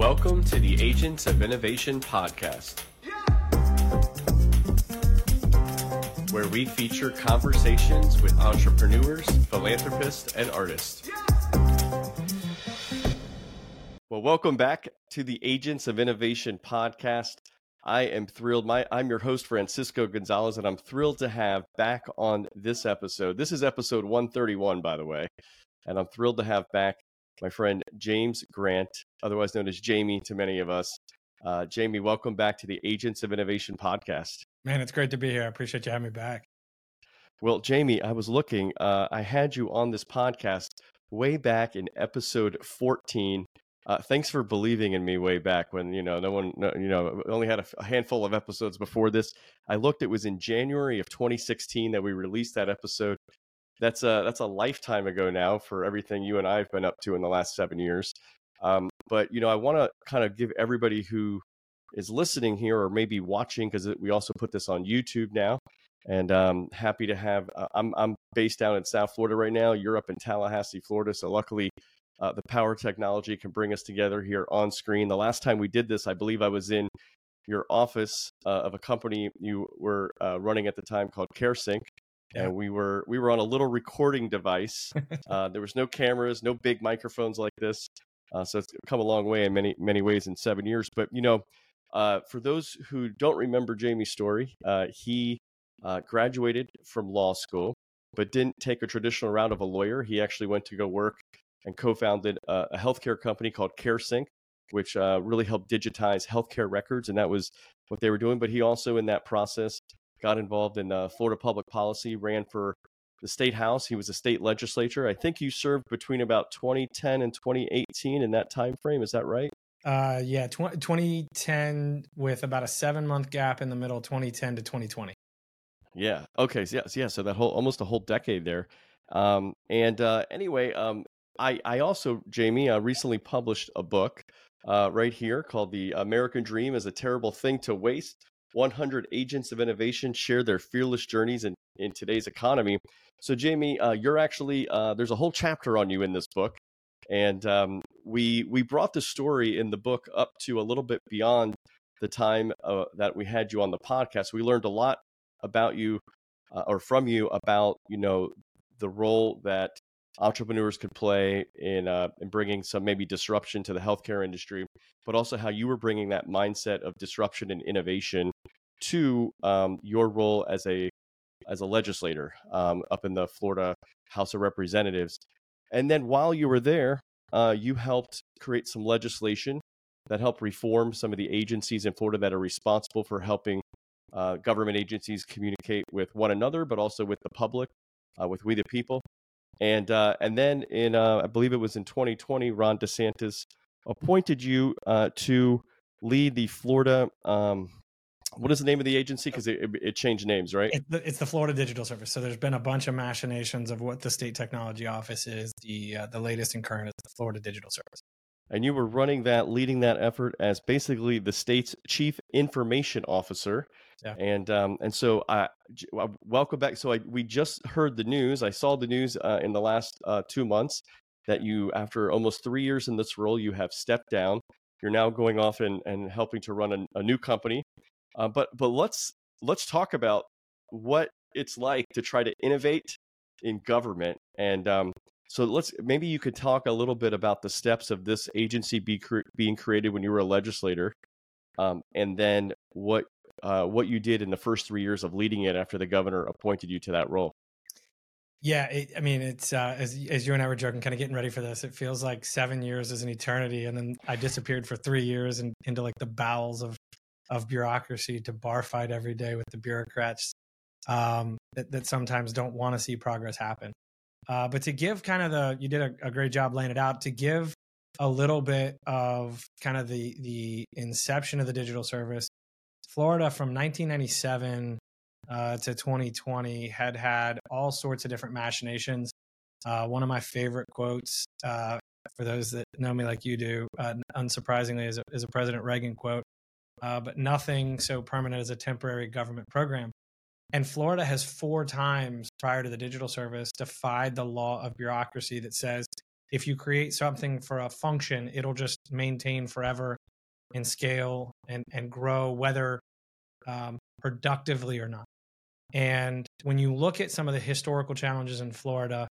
Welcome to the Agents of Innovation podcast, where we feature conversations with entrepreneurs, philanthropists, and artists. Well, welcome back to the Agents of Innovation podcast. I am thrilled. My I'm your host Francisco Gonzalez, and I'm thrilled to have back on this episode. This is episode 131, by the way, and I'm thrilled to have back my friend James Grant, otherwise known as Jamie to many of us. Uh, Jamie, welcome back to the Agents of Innovation podcast. Man, it's great to be here. I appreciate you having me back. Well, Jamie, I was looking. Uh, I had you on this podcast way back in episode 14 uh, thanks for believing in me way back when you know no one no, you know only had a, a, handful of episodes before this i looked it was in january of 2016 that we released that episode that's a that's a lifetime ago now for everything you and i've been up to in the last seven years um, but you know i want to kind of give everybody who is listening here or maybe watching because we also put this on youtube now and um, happy to have uh, I'm, I'm based down in south florida right now you're up in tallahassee florida so luckily uh, the power technology can bring us together here on screen. The last time we did this, I believe I was in your office uh, of a company you were uh, running at the time called CareSync. Yeah. And we were we were on a little recording device. Uh, there was no cameras, no big microphones like this. Uh, so it's come a long way in many many ways in seven years. But you know, uh, for those who don't remember Jamie's story, he graduated from law school, but didn't take a traditional route of a lawyer. He actually went to go work and co-founded a, a healthcare company called CareSync, which uh, really helped digitize healthcare records, and that was what they were doing. But he also, in that process, got involved in uh, Florida public policy, ran for the state house. He was a state legislature. I think you served between about 2010 and 2018 in that time frame. Is that right? Uh, yeah, tw- 2010 with about a seven month gap in the middle, 2010 to 2020. Yeah. Okay. So, yeah. So, yeah. So that whole almost a whole decade there. Um, and uh, anyway, um, I, I also, Jamie, uh, recently published a book uh, right here called The American Dream is a Terrible Thing to Waste. 100 agents of innovation share their fearless journeys in, in today's economy. So, Jamie, uh, you're actually, uh, there's a whole chapter on you in this book. And um, we, we brought the story in the book up to a little bit beyond the time uh, that we had you on the podcast. We learned a lot about you uh, or from you about, you know, the role that entrepreneurs could play in uh, in bringing some maybe disruption to the healthcare industry, but also how you were bringing that mindset of disruption and innovation to um, your role as a as a legislator um, up in the Florida House of Representatives. And then while you were there, uh, you helped create some legislation that helped reform some of the agencies in Florida that are responsible for helping uh, government agencies communicate with one another, but also with the public, uh, with we the people. And uh, and then in uh, I believe it was in 2020, Ron DeSantis appointed you uh, to lead the Florida. Um, what is the name of the agency? Because it, it, changed names, right? It's the, it's the, Florida Digital Service. So there's been a bunch of machinations of what the state technology office is. The uh, the latest and current is the Florida Digital Service. And you were running that, leading that effort as basically the state's chief information officer. Yeah. And um, and so I uh, welcome back. So I we just heard the news. I saw the news uh, in the last uh, two months that you, after almost three years in this role, you have stepped down. You're now going off and, and helping to run a, a new company. Uh, but but let's let's talk about what it's like to try to innovate in government. And um, so let's maybe you could talk a little bit about the steps of this agency be being created when you were a legislator, um, and then what uh, what you did in the first three years of leading it after the governor appointed you to that role. Yeah, it, I mean, it's uh, as as you and I were joking, kind of getting ready for this. It feels like seven years is an eternity, and then I disappeared for three years and into like the bowels of of bureaucracy to bar fight every day with the bureaucrats um, that that sometimes don't want to see progress happen. Uh, but to give kind of the, you did a, a great job laying it out. To give a little bit of kind of the the inception of the digital service Florida from 1997 uh, to 2020 had had all sorts of different machinations. Uh, one of my favorite quotes, uh, for those that know me like you do, uh, unsurprisingly, is a, is a President Reagan quote, uh, but nothing so permanent as a temporary government program. And Florida has four times prior to the digital service defied the law of bureaucracy that says if you create something for a function, it'll just maintain forever and scale and, and grow, whether um, productively or not. And when you look at some of the historical challenges in Florida,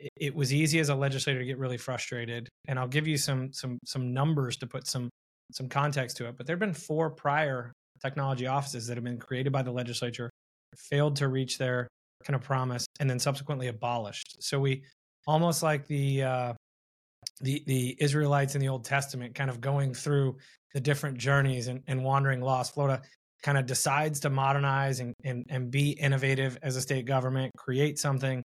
it, it was easy as a legislator to get really frustrated. And I'll give you some some some numbers to put some some context to it. But there have been four prior technology offices that have been created by the legislature, failed to reach their kind of promise, and then subsequently abolished. So we almost like the uh, the the Israelites in the Old Testament, kind of going through the different journeys and, and wandering lost. Florida kind of decides to modernize and, and and be innovative as a state government, create something,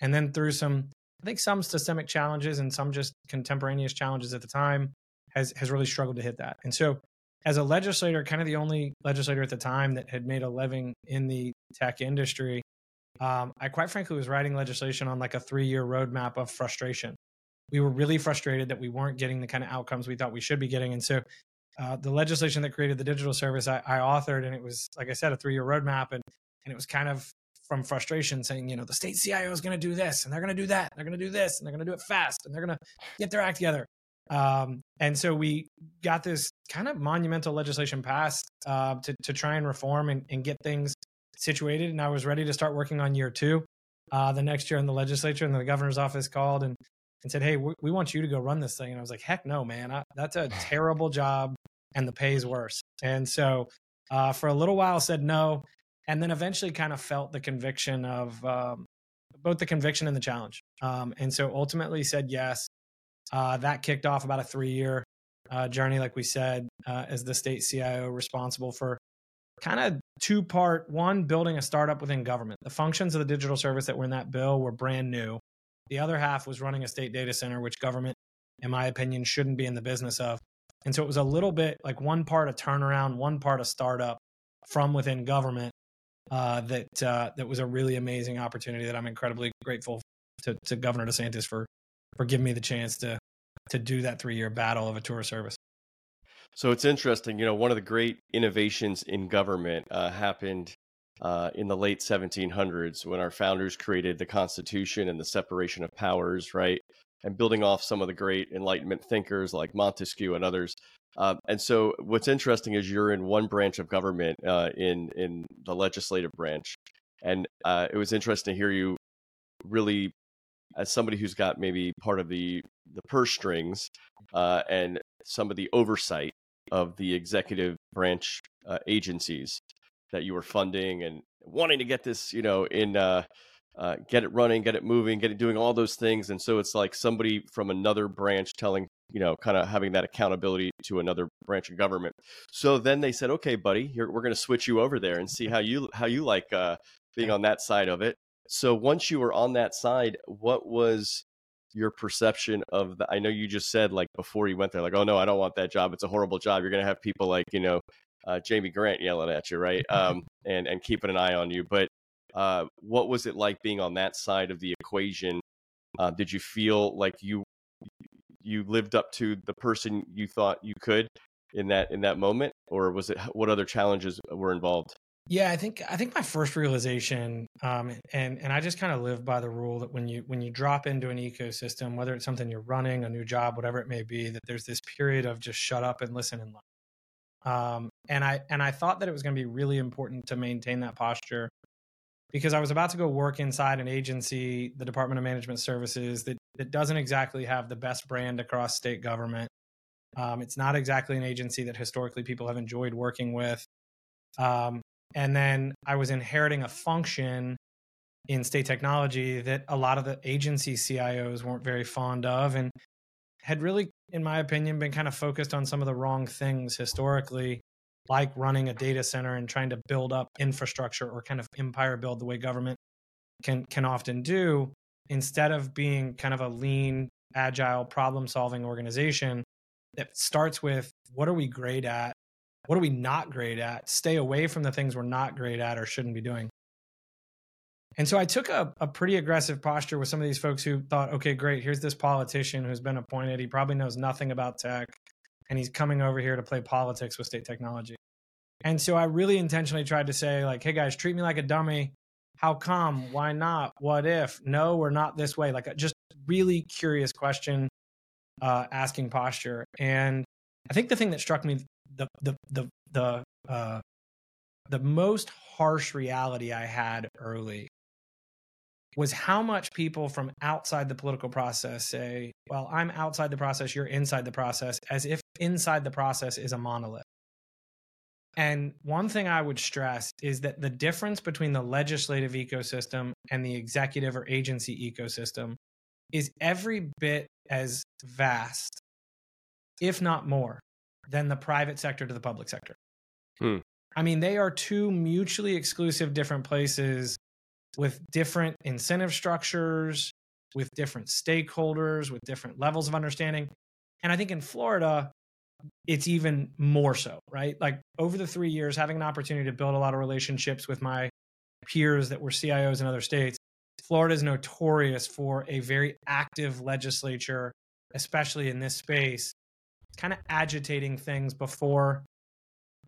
and then through some I think some systemic challenges and some just contemporaneous challenges at the time has has really struggled to hit that. And so as a legislator, kind of the only legislator at the time that had made a living in the tech industry, um, I quite frankly was writing legislation on like a three year roadmap of frustration. We were really frustrated that we weren't getting the kind of outcomes we thought we should be getting. And so uh, the legislation that created the digital service I, I authored, and it was, like I said, a three year roadmap. And, and it was kind of from frustration saying, you know, the state CIO is going to do this and they're going to do that. And they're going to do this and they're going to do it fast and they're going to get their act together. Um, and so we got this kind of monumental legislation passed uh, to, to try and reform and, and, get things situated. And I was ready to start working on year two uh, the next year in the legislature. And the governor's office called and, and said, Hey, we, we want you to go run this thing. And I was like, Heck no, man. I, that's a terrible job and the pay is worse. And so uh, for a little while said no. And then eventually kind of felt the conviction of um, both the conviction and the challenge. Um, and so ultimately said yes. Uh, that kicked off about a three year uh, journey, like we said, uh, as the state CIO responsible for kind of two part one, building a startup within government. The functions of the digital service that were in that bill were brand new. The other half was running a state data center, which government, in my opinion, shouldn't be in the business of. And so it was a little bit like one part of turnaround, one part of startup from within government. Uh, that uh, that was a really amazing opportunity that I'm incredibly grateful to, to Governor DeSantis for for giving me the chance to to do that three year battle of a tour service. So it's interesting. You know, one of the great innovations in government uh, happened uh, in the late 1700s when our founders created the Constitution and the separation of powers, right? And building off some of the great Enlightenment thinkers like Montesquieu and others. Uh, and so, what's interesting is you're in one branch of government, uh, in in the legislative branch, and uh, it was interesting to hear you really as somebody who's got maybe part of the the purse strings uh, and some of the oversight of the executive branch uh, agencies that you were funding and wanting to get this, you know, in uh, uh, get it running, get it moving, get it doing all those things. And so it's like somebody from another branch telling, you know, kind of having that accountability to another branch of government. So then they said, okay, buddy, we're going to switch you over there and see how you how you like uh, being on that side of it. So once you were on that side, what was your perception of the? I know you just said like before you went there, like, oh no, I don't want that job. It's a horrible job. You're gonna have people like you know, uh, Jamie Grant yelling at you, right? Um, and and keeping an eye on you. But uh, what was it like being on that side of the equation? Uh, did you feel like you you lived up to the person you thought you could in that in that moment, or was it what other challenges were involved? Yeah, I think I think my first realization, um, and and I just kind of live by the rule that when you when you drop into an ecosystem, whether it's something you're running, a new job, whatever it may be, that there's this period of just shut up and listen and learn. Um, and I and I thought that it was going to be really important to maintain that posture because I was about to go work inside an agency, the Department of Management Services, that that doesn't exactly have the best brand across state government. Um, it's not exactly an agency that historically people have enjoyed working with. Um, and then I was inheriting a function in state technology that a lot of the agency CIOs weren't very fond of and had really, in my opinion, been kind of focused on some of the wrong things historically, like running a data center and trying to build up infrastructure or kind of empire build the way government can can often do, instead of being kind of a lean, agile, problem solving organization that starts with what are we great at what are we not great at? Stay away from the things we're not great at or shouldn't be doing. And so I took a, a pretty aggressive posture with some of these folks who thought, okay, great, here's this politician who's been appointed. He probably knows nothing about tech, and he's coming over here to play politics with state technology. And so I really intentionally tried to say, like, hey guys, treat me like a dummy. how come why not what if no we're not this way like just really curious question uh, asking posture and i think the thing that struck me the the the the uh, the most harsh reality i had early was how much people from outside the political process say well i'm outside the process you're inside the process as if inside the process is a monolith and one thing I would stress is that the difference between the legislative ecosystem and the executive or agency ecosystem is every bit as vast, if not more, than the private sector to the public sector. Hmm. I mean, they are two mutually exclusive different places with different incentive structures, with different stakeholders, with different levels of understanding. And I think in Florida, it's even more so, right? Like over the three years, having an opportunity to build a lot of relationships with my peers that were CIOs in other states, Florida is notorious for a very active legislature, especially in this space, kind of agitating things before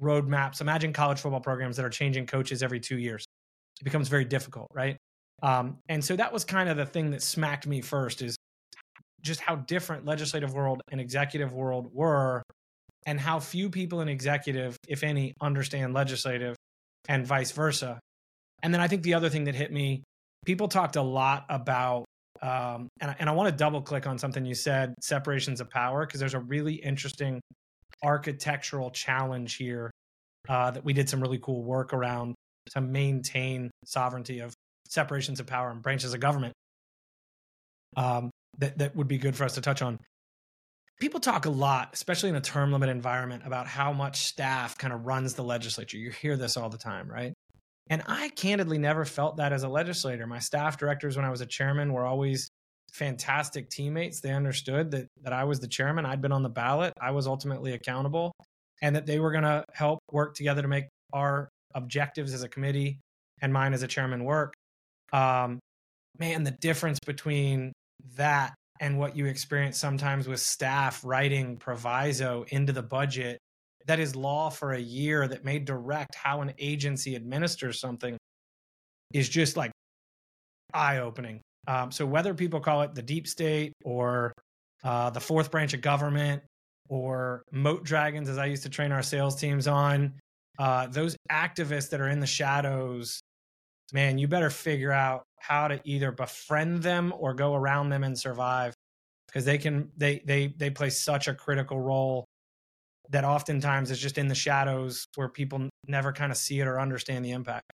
roadmaps. Imagine college football programs that are changing coaches every two years. It becomes very difficult, right? Um, and so that was kind of the thing that smacked me first is just how different legislative world and executive world were and how few people in executive, if any, understand legislative and vice versa. And then I think the other thing that hit me, people talked a lot about, um, and, and I want to double click on something you said, separations of power, because there's a really interesting architectural challenge here uh, that we did some really cool work around to maintain sovereignty of separations of power and branches of government. Um, that, that would be good for us to touch on people talk a lot, especially in a term limit environment, about how much staff kind of runs the legislature. You hear this all the time, right? And I candidly never felt that as a legislator. My staff directors, when I was a chairman, were always fantastic teammates. They understood that that I was the chairman. I'd been on the ballot. I was ultimately accountable, and that they were going to help work together to make our objectives as a committee and mine as a chairman work. Um, man, the difference between that and what you experience sometimes with staff writing proviso into the budget that is law for a year that may direct how an agency administers something is just like eye opening. Um, so whether people call it the deep state or uh, the fourth branch of government or moat dragons, as I used to train our sales teams on, uh, those activists that are in the shadows, man, you better figure out how to either befriend them or go around them and survive because they can they they they play such a critical role that oftentimes is just in the shadows where people never kind of see it or understand the impact.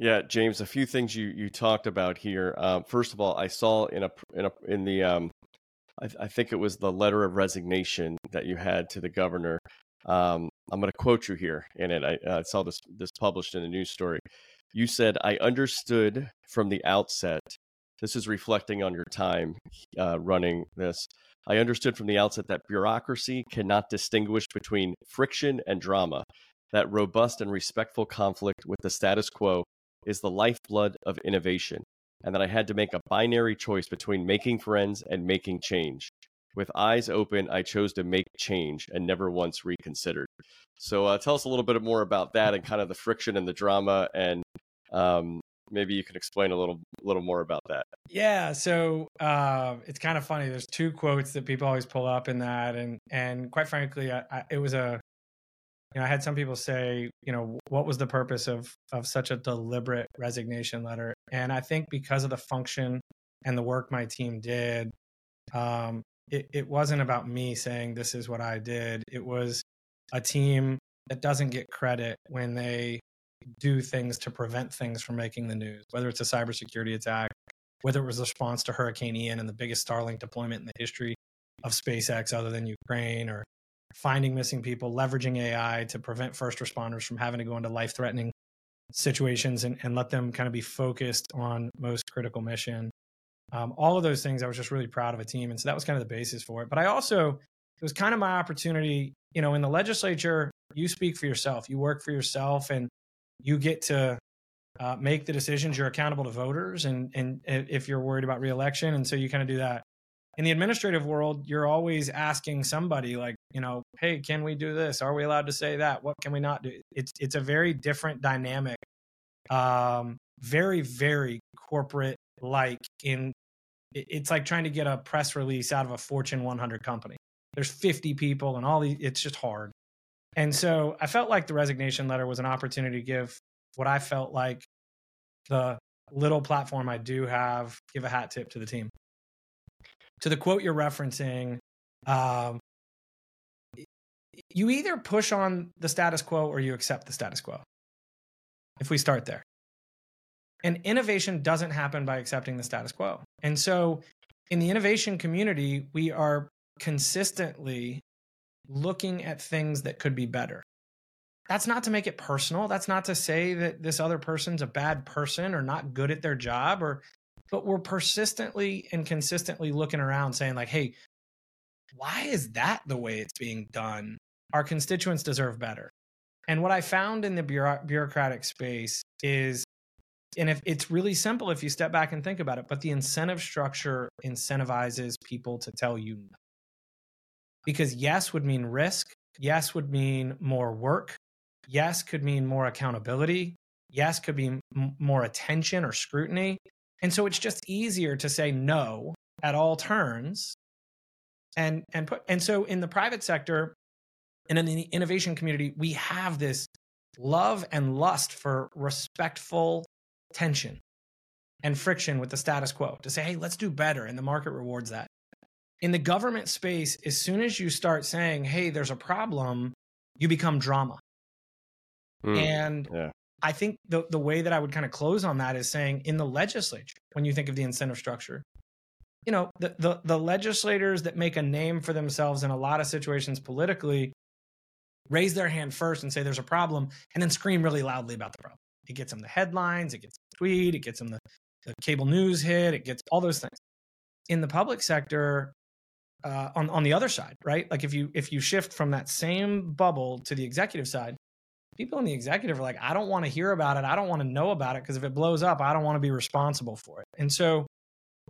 Yeah, James, a few things you you talked about here. Um, first of all, I saw in a in a in the um, I, I, think it was the letter of resignation that you had to the governor. Um, I'm going to quote you here in it. I, I saw this this published in a news story. You said, I understood from the outset, this is reflecting on your time uh, running this. I understood from the outset that bureaucracy cannot distinguish between friction and drama, that robust and respectful conflict with the status quo is the lifeblood of innovation, and that I had to make a binary choice between making friends and making change. With eyes open, I chose to make change and never once reconsidered. So, uh, tell us a little bit more about that and kind of the friction and the drama and um, maybe you can explain a little little more about that. Yeah, so uh, it's kind of funny. There's two quotes that people always pull up in that, and and quite frankly, I, I, it was a you know I had some people say you know what was the purpose of of such a deliberate resignation letter, and I think because of the function and the work my team did, um, it, it wasn't about me saying this is what I did. It was a team that doesn't get credit when they do things to prevent things from making the news, whether it's a cybersecurity attack, whether it was a response to Hurricane Ian and the biggest Starlink deployment in the history of SpaceX other than Ukraine, or finding missing people, leveraging AI to prevent first responders from having to go into life threatening situations and, and let them kind of be focused on most critical mission. Um, all of those things, I was just really proud of a team. And so that was kind of the basis for it. But I also, it was kind of my opportunity, you know, in the legislature, you speak for yourself, you work for yourself. And you get to uh, make the decisions. You're accountable to voters, and and if you're worried about reelection, and so you kind of do that. In the administrative world, you're always asking somebody like, you know, hey, can we do this? Are we allowed to say that? What can we not do? It's it's a very different dynamic um, very very corporate like in it's like trying to get a press release out of a Fortune 100 company. There's 50 people and all these, it's just hard. And so I felt like the resignation letter was an opportunity to give what I felt like the little platform I do have, give a hat tip to the team. To the quote you're referencing, um, you either push on the status quo or you accept the status quo. If we start there. And innovation doesn't happen by accepting the status quo. And so in the innovation community, we are consistently looking at things that could be better. That's not to make it personal. That's not to say that this other person's a bad person or not good at their job or but we're persistently and consistently looking around saying like, "Hey, why is that the way it's being done? Our constituents deserve better." And what I found in the bureaucratic space is and if it's really simple if you step back and think about it, but the incentive structure incentivizes people to tell you no. Because yes would mean risk, yes would mean more work, yes could mean more accountability, yes could be m- more attention or scrutiny. And so it's just easier to say no at all turns and and put and so in the private sector and in the innovation community we have this love and lust for respectful tension and friction with the status quo to say, hey, let's do better. And the market rewards that. In the government space, as soon as you start saying, hey, there's a problem, you become drama. Mm, and yeah. I think the, the way that I would kind of close on that is saying in the legislature, when you think of the incentive structure, you know, the, the, the legislators that make a name for themselves in a lot of situations politically raise their hand first and say there's a problem and then scream really loudly about the problem. It gets them the headlines, it gets the tweet, it gets them the, the cable news hit, it gets all those things. In the public sector, uh, on on the other side, right? Like if you if you shift from that same bubble to the executive side, people in the executive are like, I don't want to hear about it, I don't want to know about it because if it blows up, I don't want to be responsible for it. And so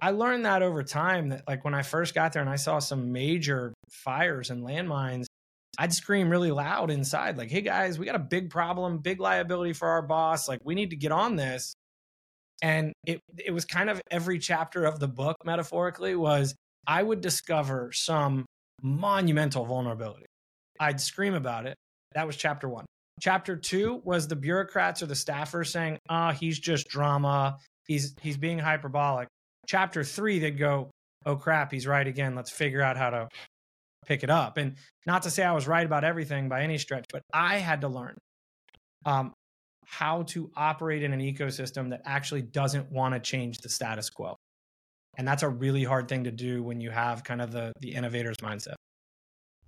I learned that over time that like when I first got there and I saw some major fires and landmines, I'd scream really loud inside, like, hey guys, we got a big problem, big liability for our boss. Like, we need to get on this. And it it was kind of every chapter of the book, metaphorically, was I would discover some monumental vulnerability. I'd scream about it. That was chapter one. Chapter two was the bureaucrats or the staffers saying, ah, oh, he's just drama. He's he's being hyperbolic. Chapter three, they'd go, oh crap, he's right again. Let's figure out how to pick it up. And not to say I was right about everything by any stretch, but I had to learn um, how to operate in an ecosystem that actually doesn't want to change the status quo. And that's a really hard thing to do when you have kind of the the innovator's mindset.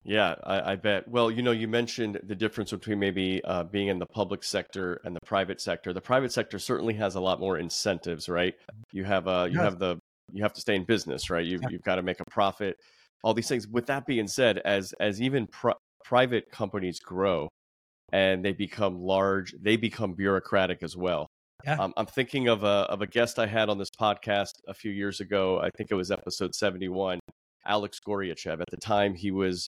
Yeah, I, I bet. Well, you know, you mentioned the difference between maybe uh, being in the public sector and the private sector. The private sector certainly has a lot more incentives, right? You have uh, you have the you have to stay in business, right? You've, yeah. you've got to make a profit all these things. With that being said, as as even pr- private companies grow and they become large, they become bureaucratic as well. Yeah. Um, I'm thinking of a of a guest I had on this podcast a few years ago. I think it was episode 71. Alex Goryachev. At the time, he was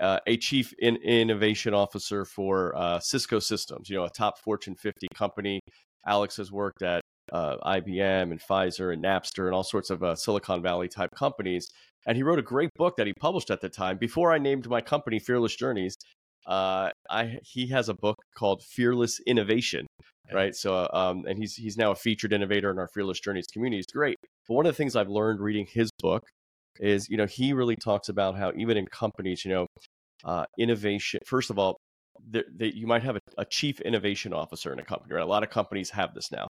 uh, a chief in- innovation officer for uh, Cisco Systems. You know, a top Fortune 50 company. Alex has worked at uh, IBM and Pfizer and Napster and all sorts of uh, Silicon Valley type companies. And he wrote a great book that he published at the time. Before I named my company Fearless Journeys, uh, I he has a book called Fearless Innovation, right? So, um, and he's he's now a featured innovator in our Fearless Journeys community. It's great. But one of the things I've learned reading his book is, you know, he really talks about how even in companies, you know, uh, innovation. First of all, that you might have a, a, chief innovation officer in a company. Right? A lot of companies have this now,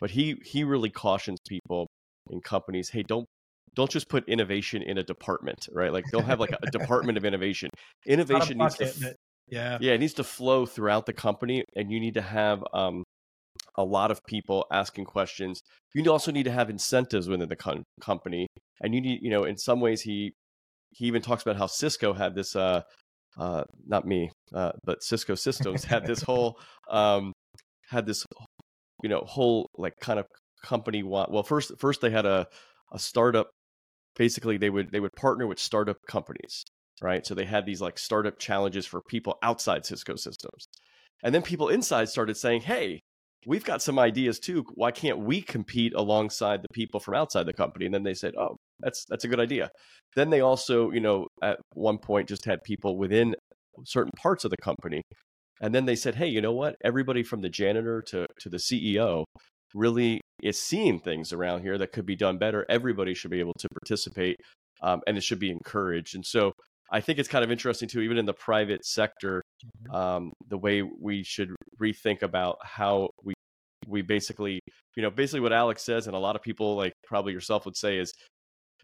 but he he really cautions people in companies, hey, don't don't just put innovation in a department, right? Like they'll have like a, department of innovation. Innovation needs to, yeah, yeah, it needs to flow throughout the company, and you need to have um, a lot of people asking questions. You also need to have incentives within the com- company, and you need, you know, in some ways, he he even talks about how Cisco had this, uh, uh, not me, uh, but Cisco Systems had this whole, um, had this, you know, whole like kind of company. Well, first, first they had a a startup basically they would they would partner with startup companies right so they had these like startup challenges for people outside cisco systems and then people inside started saying hey we've got some ideas too. Why can't we compete alongside the people from outside the company? And then they said, oh, that's that's a good idea. Then they also, you know, at one point just had people within certain parts of the company. And then they said, hey, you know what? Everybody from the janitor to, to the CEO really is seeing things around here that could be done better. Everybody should be able to participate um, and it should be encouraged. And so I think it's kind of interesting too, even in the private sector, mm-hmm. um, the way we should rethink about how we we basically, you know, basically what Alex says, and a lot of people like probably yourself would say is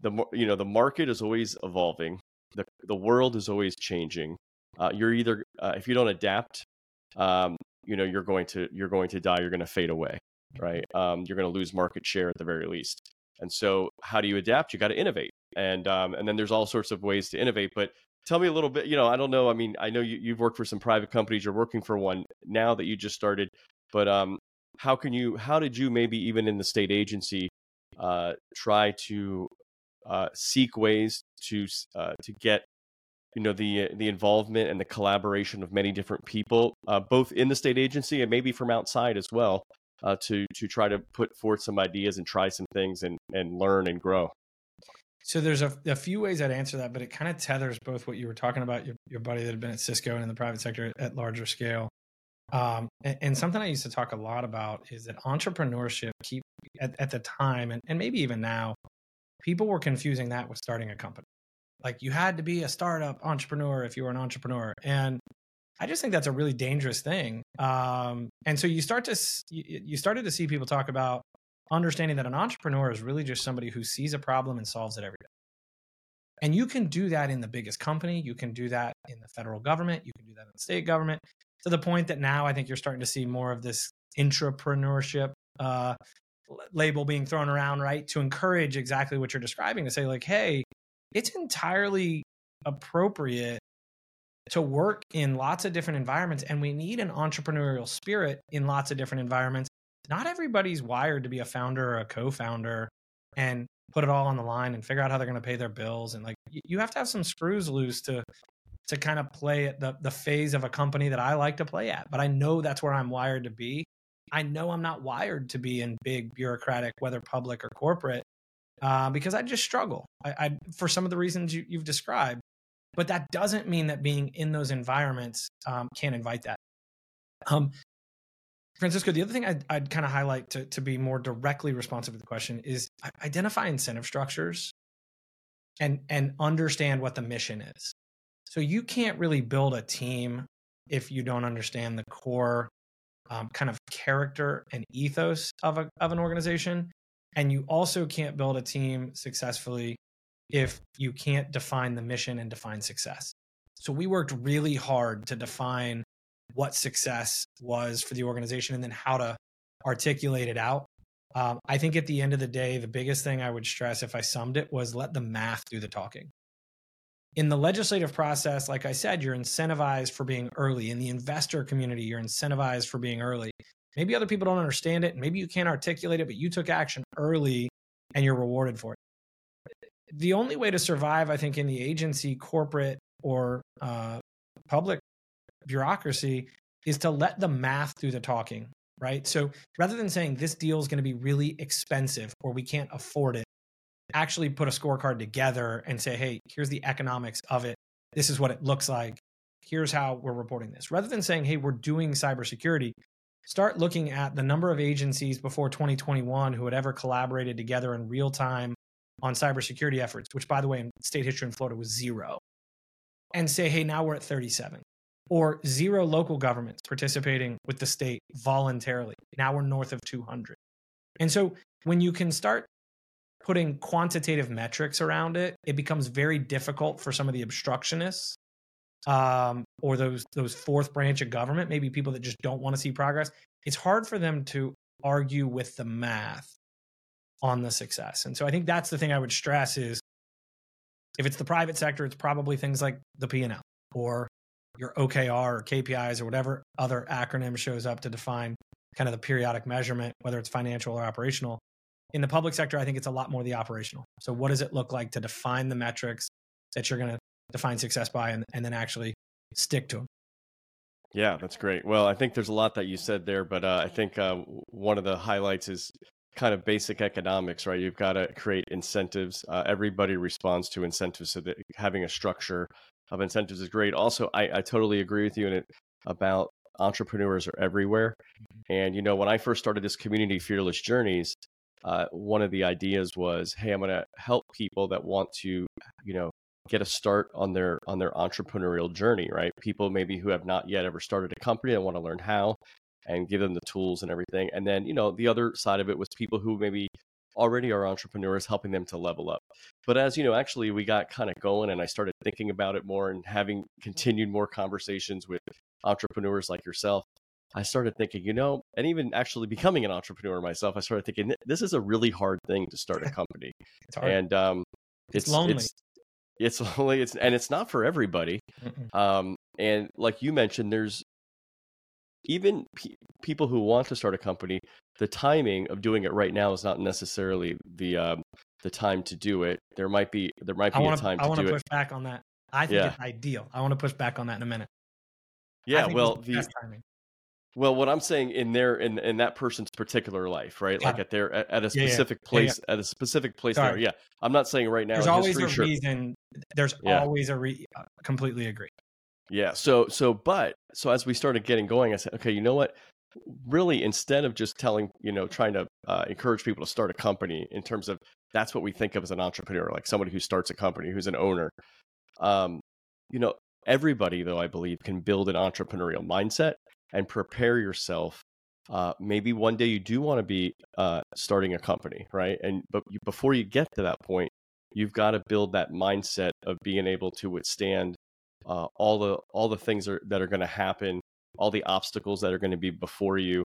the you know the market is always evolving, the the world is always changing. Uh, you're either uh, if you don't adapt, um, you know, you're going to you're going to die. You're going to fade away, right? Um, you're going to lose market share at the very least. And so, how do you adapt? You got to innovate, and um, and then there's all sorts of ways to innovate. But tell me a little bit. You know, I don't know. I mean, I know you, you've worked for some private companies. You're working for one now that you just started. But um, how can you? How did you maybe even in the state agency uh, try to uh, seek ways to uh, to get you know the the involvement and the collaboration of many different people, uh, both in the state agency and maybe from outside as well, uh, to to try to put forth some ideas and try some things and and learn and grow. So there's a, a few ways I'd answer that, but it kind of tethers both what you were talking about your your buddy that had been at Cisco and in the private sector at larger scale. Um, and, and, something I used to talk a lot about is that entrepreneurship keep at, at the time and, and maybe even now people were confusing that with starting a company. Like you had to be a startup entrepreneur if you were an entrepreneur. And I just think that's a really dangerous thing. Um, and so you start to you started to see people talk about understanding that an entrepreneur is really just somebody who sees a problem and solves it every day. And you can do that in the biggest company. You can do that in the federal government. You can do that in the state government. To the point that now I think you're starting to see more of this intrapreneurship uh, label being thrown around, right? To encourage exactly what you're describing to say, like, hey, it's entirely appropriate to work in lots of different environments. And we need an entrepreneurial spirit in lots of different environments. Not everybody's wired to be a founder or a co founder and put it all on the line and figure out how they're going to pay their bills. And like, you have to have some screws loose to to kind of play at the, the phase of a company that I like to play at. But I know that's where I'm wired to be. I know I'm not wired to be in big bureaucratic, whether public or corporate, uh, because I just struggle. I, I, for some of the reasons you, have described, but that doesn't mean that being in those environments um, can't invite that. Um, Francisco, the other thing I'd, I'd kind of highlight to, to be more directly responsive to the question is identify incentive structures and and understand what the mission is. So you can't really build a team if you don't understand the core um, kind of character and ethos of, a, of an organization. And you also can't build a team successfully if you can't define the mission and define success. So we worked really hard to define what success was for the organization and then how to articulate it out. Um, I think at the end of the day, the biggest thing I would stress if I summed it was let the math do the talking in the legislative process, like I said, you're incentivized for being early. In the investor community, you're incentivized for being early. Maybe other people don't understand it. and Maybe you can't articulate it, but you took action early and you're rewarded for it. The only way to survive, I think, in the agency, corporate, or uh, public bureaucracy is to let the math do the talking, right? So rather than saying this deal is going to be really expensive or we can't afford it, actually put a scorecard together and say, hey, here's the economics of it. This is what it looks like. Here's how we're reporting this. Rather than saying, hey, we're doing cybersecurity, start looking at the number of agencies before 2021 who had ever collaborated together in real time on cybersecurity efforts, which, by the way, in state history in Florida was zero, and say, hey, now we're at 37. Or zero local governments participating with the state voluntarily. Now we're north of 200. And so when you can start putting quantitative metrics around it, it becomes very difficult for some of the obstructionists um, or those those fourth branch of government, maybe people that just don't want to see progress. It's hard for them to argue with the math on the success. And so I think that's the thing I would stress is if it's the private sector, it's probably things like the P&L or your OKR or KPIs or whatever other acronym shows up to define kind of the periodic measurement, whether it's financial or operational in the public sector, I think it's a lot more the operational. So, what does it look like to define the metrics that you're going to define success by and, and then actually stick to them? Yeah, that's great. Well, I think there's a lot that you said there, but uh, I think uh, one of the highlights is kind of basic economics, right? You've got to create incentives. Uh, everybody responds to incentives, so that having a structure of incentives is great. Also, I, I totally agree with you in it about entrepreneurs are everywhere. And you know, when I first started this community, Fearless Journeys, uh, one of the ideas was, hey, I'm going to help people that want to, you know, get a start on their on their entrepreneurial journey, right? People maybe who have not yet ever started a company and want to learn how and give them the tools and everything. And then, you know, the other side of it was people who maybe already are entrepreneurs helping them to level up. But as you know, actually we got kind of going and I started thinking about it more and having continued more conversations with entrepreneurs like yourself. I started thinking, you know, and even actually becoming an entrepreneur myself, I started thinking this is a really hard thing to start a company. it's hard. And um it's, it's lonely. It's, it's lonely. It's and it's not for everybody. Um, and like you mentioned, there's even pe- people who want to start a company. The timing of doing it right now is not necessarily the um, the time to do it. There might be there might be wanna, a time I to do it. I want to push back on that. I think yeah. it's ideal. I want to push back on that in a minute. Yeah, well, the, well, what I'm saying in their in in that person's particular life, right? Like at their at, at a specific yeah, yeah. place, yeah, at a specific place Sorry. there. Yeah, I'm not saying right now. There's always a sure. reason. There's always a re. Uh, completely agree. Yeah. So so but so as we started getting going, I said, okay, you know what? Really, instead of just telling, you know, trying to uh, encourage people to start a company in terms of that's what we think of as an entrepreneur, like somebody who starts a company, who's an owner. Um, you know, everybody though, I believe, can build an entrepreneurial mindset and prepare yourself. Uh, maybe one day you do want to be uh, starting a company, right? And but you, before you get to that point, you've got to build that mindset of being able to withstand uh, all the all the things are, that are going to happen, all the obstacles that are going to be before you,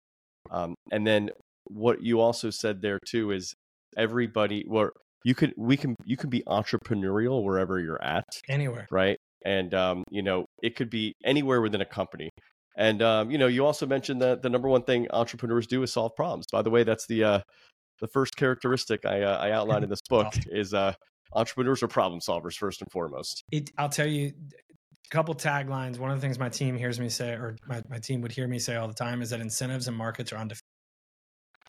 um, and then what you also said there too is everybody. Well, you could we can you can be entrepreneurial wherever you're at, anywhere, right? And um, you know it could be anywhere within a company. And um, you know, you also mentioned that the number one thing entrepreneurs do is solve problems. By the way, that's the uh, the first characteristic I, uh, I outlined in this book is uh, entrepreneurs are problem solvers first and foremost. It, I'll tell you a couple taglines. One of the things my team hears me say, or my, my team would hear me say all the time, is that incentives and markets are undefeated.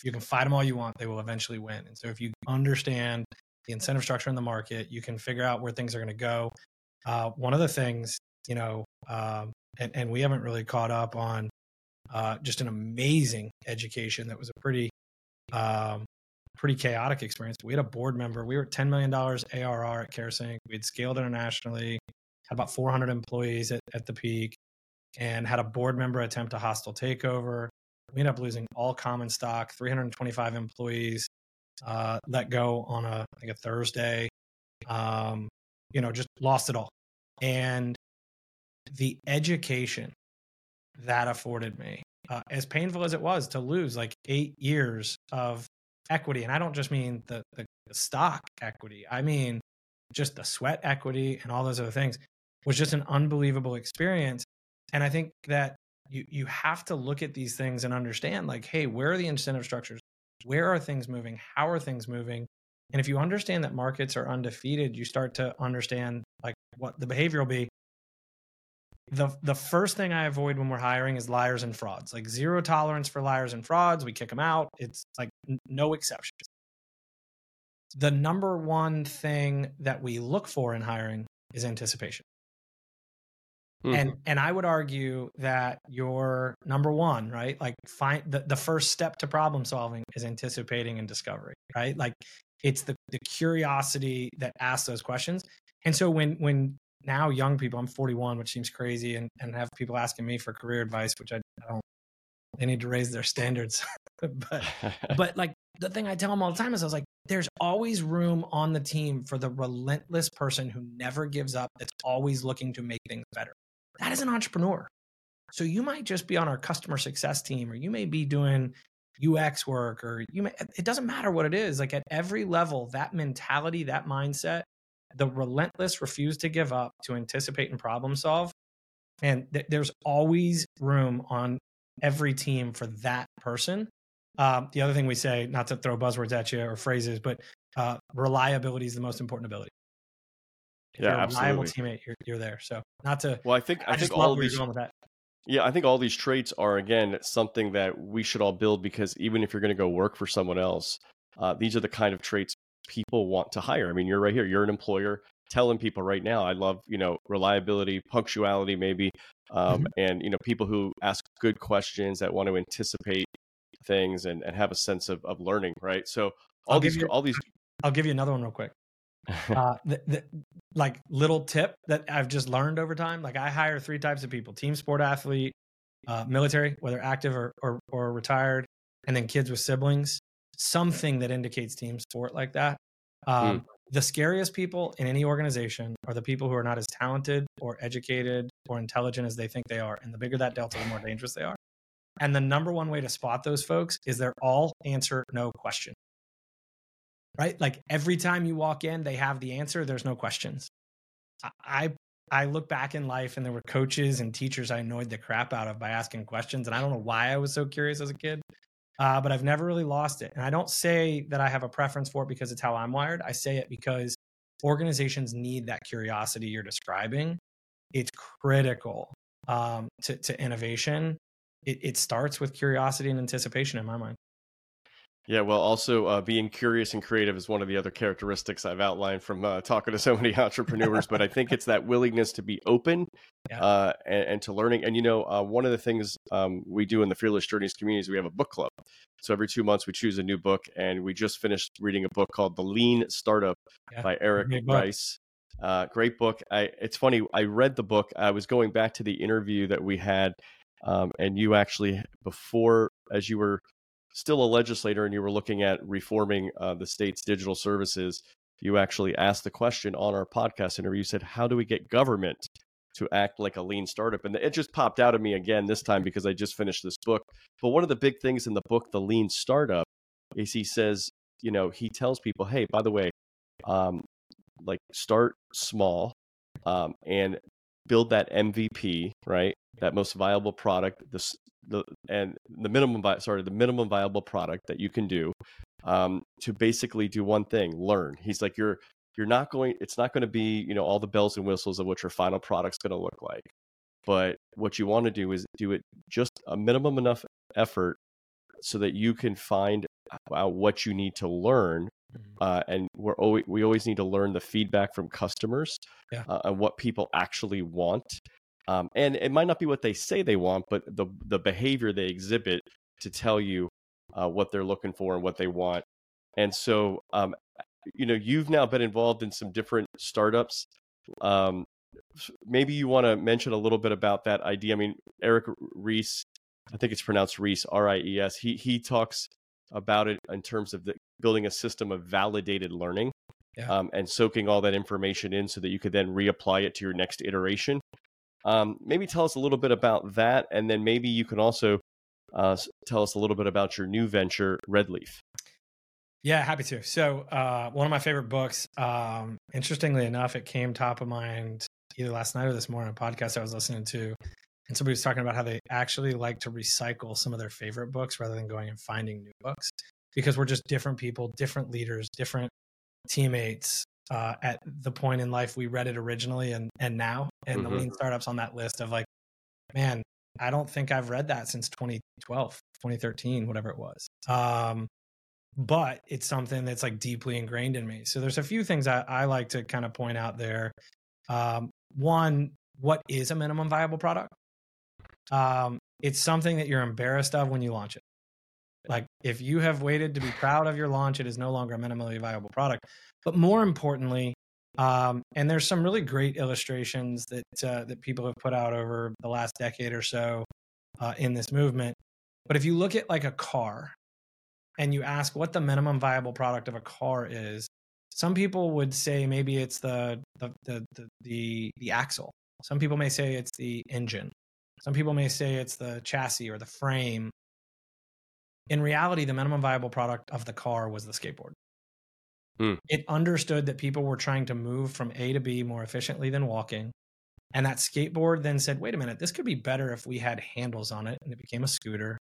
You can fight them all you want, they will eventually win. And so if you understand the incentive structure in the market, you can figure out where things are going to go. Uh, one of the things, you know, um, and, and we haven't really caught up on uh, just an amazing education that was a pretty um, pretty chaotic experience. We had a board member. We were at $10 million ARR at CareSync. We had scaled internationally, had about 400 employees at, at the peak, and had a board member attempt a hostile takeover. We ended up losing all common stock, 325 employees uh, let go on a like a Thursday. Um, you know, just lost it all. And the education that afforded me, uh, as painful as it was to lose like eight years of equity, and I don't just mean the, the, the stock equity, I mean just the sweat equity and all those other things, was just an unbelievable experience. And I think that you you have to look at these things and understand like, hey, where are the incentive structures? Where are things moving? How are things moving? And if you understand that markets are undefeated, you start to understand like what the behavior will be the the first thing I avoid when we're hiring is liars and frauds. Like zero tolerance for liars and frauds. We kick them out. It's like n- no exceptions. The number one thing that we look for in hiring is anticipation. Mm-hmm. And and I would argue that your number one, right? Like find the, the first step to problem solving is anticipating and discovery, right? Like it's the, the curiosity that asks those questions. And so when when now young people, I'm 41, which seems crazy, and, and have people asking me for career advice, which I, I don't, they need to raise their standards. but, but like the thing I tell them all the time is I was like, there's always room on the team for the relentless person who never gives up, that's always looking to make things better. That is an entrepreneur. So you might just be on our customer success team, or you may be doing UX work, or you may, it doesn't matter what it is. Like at every level, that mentality, that mindset the relentless refuse to give up to anticipate and problem solve. And th- there's always room on every team for that person. Um, the other thing we say, not to throw buzzwords at you or phrases, but uh, reliability is the most important ability. If yeah, you're a absolutely. reliable teammate, you're, you're there. So not to. Well, I think I, I think all these. Yeah, I think all these traits are again something that we should all build because even if you're going to go work for someone else, uh, these are the kind of traits people want to hire. I mean, you're right here. You're an employer telling people right now. I love you know reliability, punctuality, maybe, um, mm-hmm. and you know people who ask good questions that want to anticipate things and, and have a sense of, of learning. Right. So all I'll these you, all these. I'll give you another one real quick. uh, the, the, like little tip that I've just learned over time. Like I hire three types of people: team sport athlete, uh, military, whether active or, or, or retired, and then kids with siblings. Something that indicates team sport like that. Um, mm. The scariest people in any organization are the people who are not as talented or educated or intelligent as they think they are. And the bigger that delta, the more dangerous they are. And the number one way to spot those folks is they're all answer no question right? Like every time you walk in, they have the answer. There's no questions. I I look back in life and there were coaches and teachers I annoyed the crap out of by asking questions, and I don't know why I was so curious as a kid. Uh, but I've never really lost it. And I don't say that I have a preference for it because it's how I'm wired. I say it because organizations need that curiosity you're describing. It's critical um, to, to innovation. It, it starts with curiosity and anticipation in my mind. Yeah, well, also uh, being curious and creative is one of the other characteristics I've outlined from uh, talking to so many entrepreneurs. but I think it's that willingness to be open yeah. uh, and, and, to learning. And you know, uh, one of the things um, we do in the Fearless Journeys community is we have a book club. So every two months we choose a new book, and we just finished reading a book called The Lean Startup yeah. by Eric Rice. Uh, great book. I, it's funny. I read the book. I was going back to the interview that we had, um, and you actually before, as you were still a legislator and you were looking at reforming uh, the state's digital services, you actually asked the question on our podcast interview. You said, How do we get government to act like a lean startup? And it just popped out of me again this time because I just finished this book. But one of the big things in the book, The Lean Startup, is he says, you know, he tells people, Hey, by the way, um, like start small um, and build that MVP, right? That most viable product, this the and the minimum sorry the minimum viable product that you can do um, to basically do one thing learn he's like you're you're not going it's not going to be you know all the bells and whistles of what your final product's going to look like but what you want to do is do it just a minimum enough effort so that you can find out what you need to learn mm-hmm. uh, and we're always, we always need to learn the feedback from customers yeah. uh, and what people actually want um, and it might not be what they say they want, but the the behavior they exhibit to tell you uh, what they're looking for and what they want. And so, um, you know, you've now been involved in some different startups. Um, maybe you want to mention a little bit about that idea. I mean, Eric Ries, I think it's pronounced Reese, R I E S. He he talks about it in terms of the, building a system of validated learning. Yeah. Um, and soaking all that information in so that you could then reapply it to your next iteration. Um, maybe tell us a little bit about that, and then maybe you can also uh, tell us a little bit about your new venture, RedLeif. Yeah, happy to. So, uh, one of my favorite books. Um, interestingly enough, it came top of mind either last night or this morning. A podcast I was listening to, and somebody was talking about how they actually like to recycle some of their favorite books rather than going and finding new books because we're just different people, different leaders, different teammates, uh, at the point in life we read it originally and and now. And mm-hmm. the lean startups on that list of like man i don't think i've read that since 2012 2013 whatever it was. Um, but it's something that's like deeply ingrained in me. So there's a few things i, I like to kind of point out there. Um, one what is a minimum viable product? Um, it's something that you're embarrassed of when you launch it like if you have waited to be proud of your launch, it is no longer a minimally viable product. But more importantly, um, and there's some really great illustrations that uh, that people have put out over the last decade or so uh, in this movement. But if you look at like a car, and you ask what the minimum viable product of a car is, some people would say maybe it's the the the the, the, the axle. Some people may say it's the engine. Some people may say it's the chassis or the frame in reality, the minimum viable product of the car was the skateboard. Mm. It understood that people were trying to move from A to B more efficiently than walking. And that skateboard then said, wait a minute, this could be better if we had handles on it. And it became a scooter.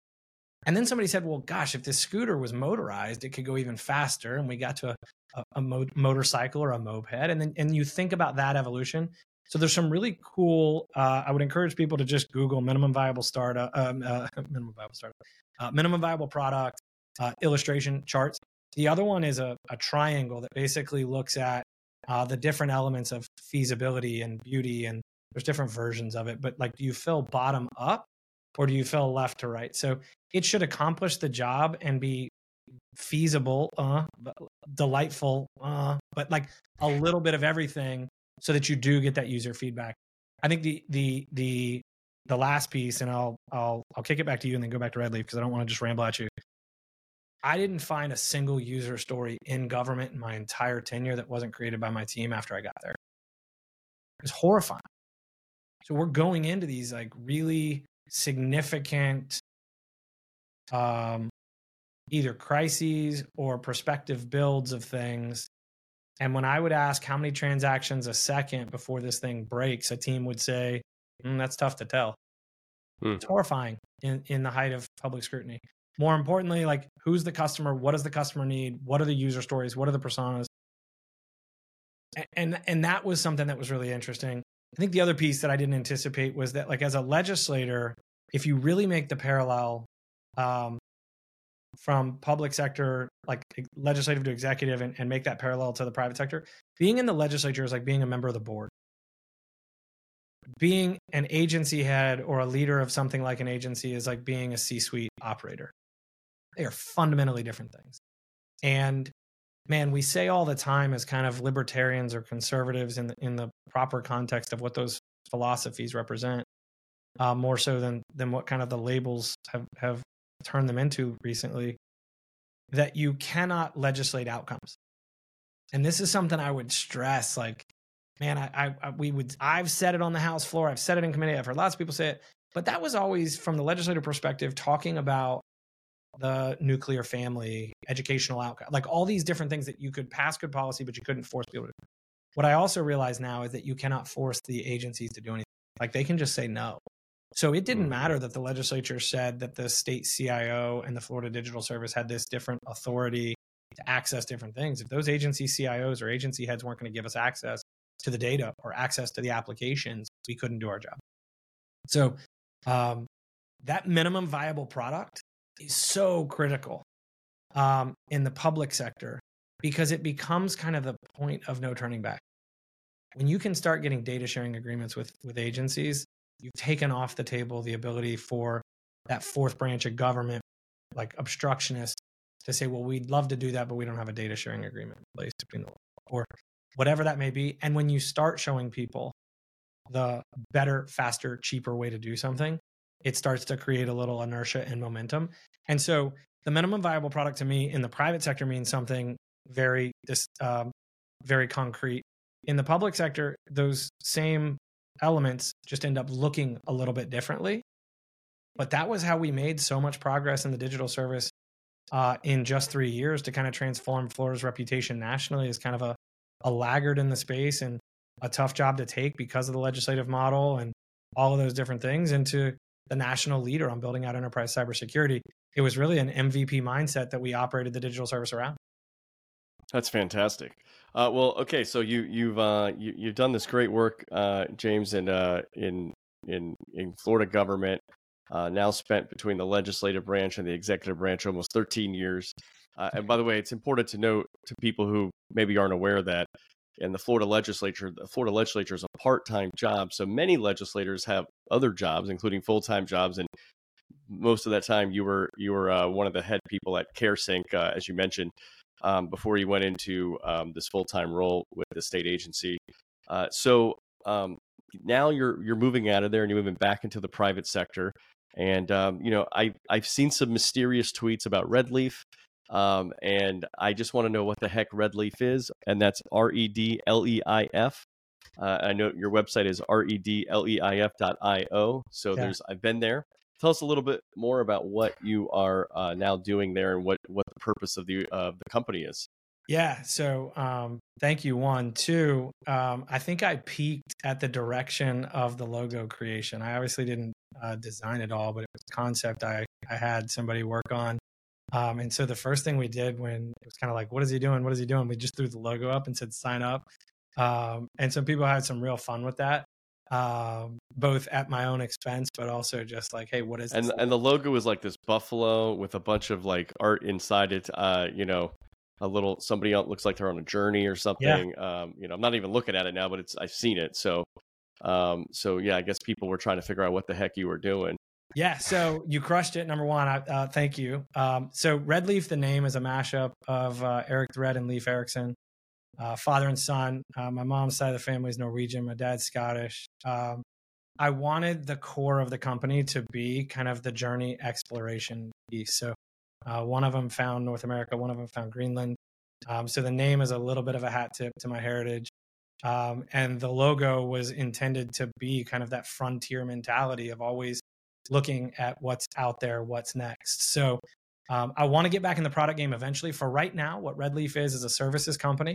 And then somebody said, well, gosh, if this scooter was motorized, it could go even faster. And we got to a, a, a mo- motorcycle or a moped. And then and you think about that evolution. So there's some really cool. Uh, I would encourage people to just Google minimum viable startup, um, uh, minimum viable startup, uh, minimum viable product uh, illustration charts. The other one is a, a triangle that basically looks at uh, the different elements of feasibility and beauty, and there's different versions of it. But like, do you fill bottom up, or do you fill left to right? So it should accomplish the job and be feasible, uh, delightful, uh, but like a little bit of everything so that you do get that user feedback. I think the the the the last piece, and I'll I'll I'll kick it back to you and then go back to RedLeif because I don't want to just ramble at you. I didn't find a single user story in government in my entire tenure that wasn't created by my team after I got there. It was horrifying. So we're going into these like really significant um either crises or prospective builds of things and when I would ask how many transactions a second before this thing breaks, a team would say, mm, that's tough to tell. Hmm. It's horrifying in, in the height of public scrutiny. More importantly, like who's the customer? What does the customer need? What are the user stories? What are the personas? And, and, and that was something that was really interesting. I think the other piece that I didn't anticipate was that, like, as a legislator, if you really make the parallel um, from public sector, like legislative to executive, and, and make that parallel to the private sector, being in the legislature is like being a member of the board. Being an agency head or a leader of something like an agency is like being a C suite operator. They are fundamentally different things. And man, we say all the time as kind of libertarians or conservatives in the, in the proper context of what those philosophies represent, uh, more so than than what kind of the labels have have turned them into recently that you cannot legislate outcomes. And this is something I would stress like, man, I, I, we would, I've said it on the House floor, I've said it in committee, I've heard lots of people say it, but that was always from the legislative perspective talking about the nuclear family, educational outcome, like all these different things that you could pass good policy, but you couldn't force people to. Do. What I also realize now is that you cannot force the agencies to do anything. Like they can just say no. So it didn't mm. matter that the legislature said that the state CIO and the Florida Digital Service had this different authority to access different things. If those agency CIOs or agency heads weren't going to give us access to the data or access to the applications, we couldn't do our job. So um, that minimum viable product is so critical um, in the public sector because it becomes kind of the point of no turning back. When you can start getting data sharing agreements with with agencies, you've taken off the table the ability for that fourth branch of government, like obstructionists, to say, well, we'd love to do that, but we don't have a data sharing agreement in place between the or whatever that may be. And when you start showing people the better, faster, cheaper way to do something, it starts to create a little inertia and momentum. And so the minimum viable product to me in the private sector means something very this um, very concrete. In the public sector, those same elements just end up looking a little bit differently. But that was how we made so much progress in the digital service uh, in just three years to kind of transform Florida's reputation nationally as kind of a, a laggard in the space and a tough job to take because of the legislative model and all of those different things into the national leader on building out enterprise cybersecurity. It was really an MVP mindset that we operated the digital service around. That's fantastic. Uh, well, okay, so you you've uh, you, you've done this great work, uh, James, in uh, in in in Florida government. Uh, now spent between the legislative branch and the executive branch almost 13 years. Uh, and by the way, it's important to note to people who maybe aren't aware that in the Florida legislature, the Florida legislature is a part-time job. So many legislators have other jobs, including full-time jobs, and most of that time you were you were uh, one of the head people at CareSync, uh, as you mentioned um, before you went into um, this full time role with the state agency. Uh, so um, now you're you're moving out of there and you're moving back into the private sector. And um, you know, I I've seen some mysterious tweets about RedLeif. Um, and I just want to know what the heck RedLeif is, and that's R E D L E I F. Uh, I know your website is R E D L E I F dot I O. So yeah. there's I've been there tell us a little bit more about what you are uh, now doing there and what what the purpose of the uh, the company is. Yeah. So um, thank you. One, two. Um, I think I peaked at the direction of the logo creation. I obviously didn't uh, design it all, but it was a concept I I had somebody work on. Um, and so the first thing we did when it was kind of like, what is he doing? What is he doing? We just threw the logo up and said, sign up. Um, and some people had some real fun with that, um, both at my own expense, but also just like, hey, what is and this? and the logo was like this buffalo with a bunch of like art inside it. Uh, you know, a little somebody else looks like they're on a journey or something. Yeah. Um, you know, I'm not even looking at it now, but it's I've seen it. So, um, so yeah, I guess people were trying to figure out what the heck you were doing. Yeah, so you crushed it. Number one, uh, thank you. Um, so RedLeif, the name is a mashup of uh, Erik the Red and Leif Erikson, uh, father and son. Uh, my mom's side of the family is Norwegian. My dad's Scottish. Um, I wanted the core of the company to be kind of the journey exploration piece. So uh, one of them found North America, one of them found Greenland. Um, so the name is a little bit of a hat tip to my heritage. Um, and the logo was intended to be kind of that frontier mentality of always looking at what's out there, what's next. So um, I want to get back in the product game eventually. For right now, what RedLeif is is a services company.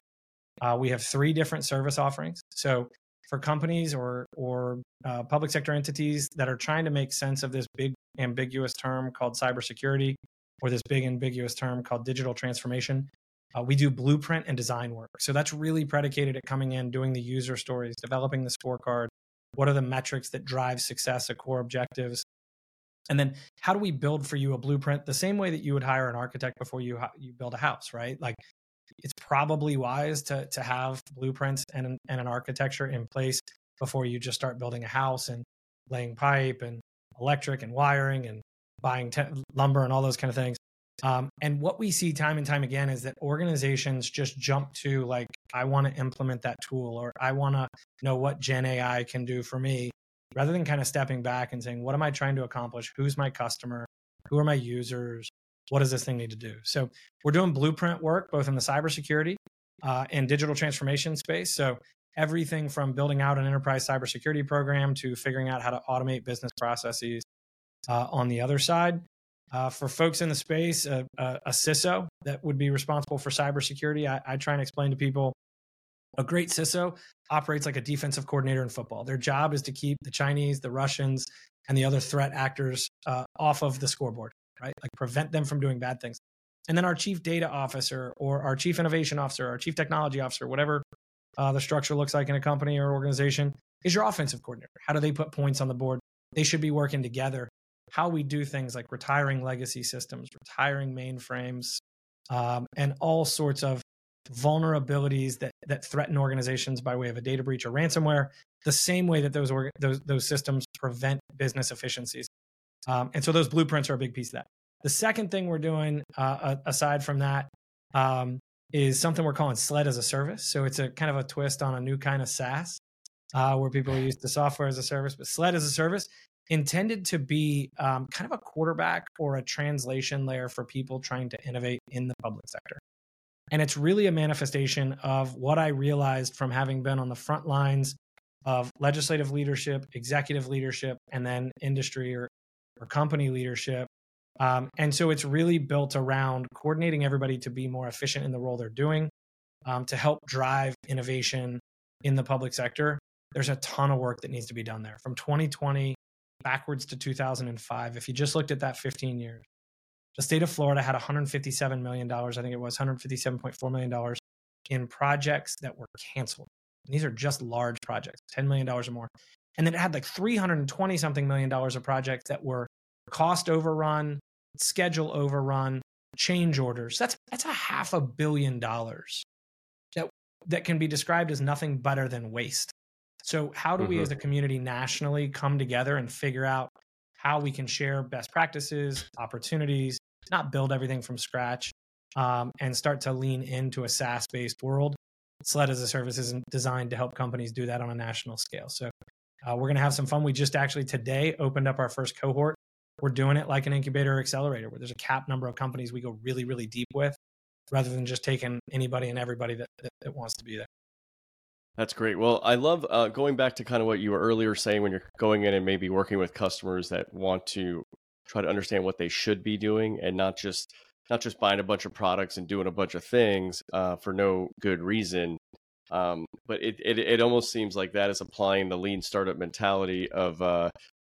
Uh, we have three different service offerings. So for companies or or uh, public sector entities that are trying to make sense of this big ambiguous term called cybersecurity or this big ambiguous term called digital transformation, uh, we do blueprint and design work. So that's really predicated at coming in, doing the user stories, developing the scorecard. What are the metrics that drive success at core objectives? And then how do we build for you a blueprint the same way that you would hire an architect before you you build a house, right? Like it's probably wise to to have blueprints and and an architecture in place before you just start building a house and laying pipe and electric and wiring and buying te- lumber and all those kind of things. Um, and what we see time and time again is that organizations just jump to like, I want to implement that tool or I want to know what Gen AI can do for me rather than kind of stepping back and saying, what am I trying to accomplish? Who's my customer? Who are my users? What does this thing need to do? So we're doing blueprint work both in the cybersecurity uh, and digital transformation space. So everything from building out an enterprise cybersecurity program to figuring out how to automate business processes uh, on the other side. Uh, for folks in the space, a, a, a, CISO that would be responsible for cybersecurity, I, I try and explain to people a great CISO operates like a defensive coordinator in football. Their job is to keep the Chinese, the Russians, and the other threat actors uh, off of the scoreboard, right? Like prevent them from doing bad things. And then our chief data officer or our chief innovation officer, our chief technology officer, whatever uh, the structure looks like in a company or organization, is your offensive coordinator. How do they put points on the board? They should be working together. How we do things like retiring legacy systems, retiring mainframes, um, and all sorts of vulnerabilities that that threaten organizations by way of a data breach or ransomware, the same way that those those those systems prevent business efficiencies. Um, and so those blueprints are a big piece of that. The second thing we're doing, uh, aside from that, um, is something we're calling SLED as a service. So it's a kind of a twist on a new kind of SaaS, uh, where people are used to software as a service, but SLED as a service intended to be um, kind of a quarterback or a translation layer for people trying to innovate in the public sector. And it's really a manifestation of what I realized from having been on the front lines of legislative leadership, executive leadership, and then industry or, or company leadership. Um, and so it's really built around coordinating everybody to be more efficient in the role they're doing, um, to help drive innovation in the public sector. There's a ton of work that needs to be done there from 2020 backwards to 2005. If you just looked at that 15 years, the state of Florida had $157 million, I think it was $157.4 million in projects that were canceled. And these are just large projects, $10 million or more. And then it had like 320 something million dollars of projects that were cost overrun, schedule overrun, change orders. That's that's a half a billion dollars that that can be described as nothing better than waste. So how do mm-hmm. we as a community nationally come together and figure out how we can share best practices, opportunities, not build everything from scratch, um, and start to lean into a SaaS based world. SLED as a service isn't designed to help companies do that on a national scale. So uh, we're going to have some fun. We just actually today opened up our first cohort. We're doing it like an incubator or accelerator where there's a cap number of companies we go really, really deep with rather than just taking anybody and everybody that, that, that wants to be there. That's great. Well, I love uh, going back to kind of what you were earlier saying when you're going in and maybe working with customers that want to try to understand what they should be doing and not just not just buying a bunch of products and doing a bunch of things uh, for no good reason. Um, but it, it it almost seems like that is applying the lean startup mentality of uh,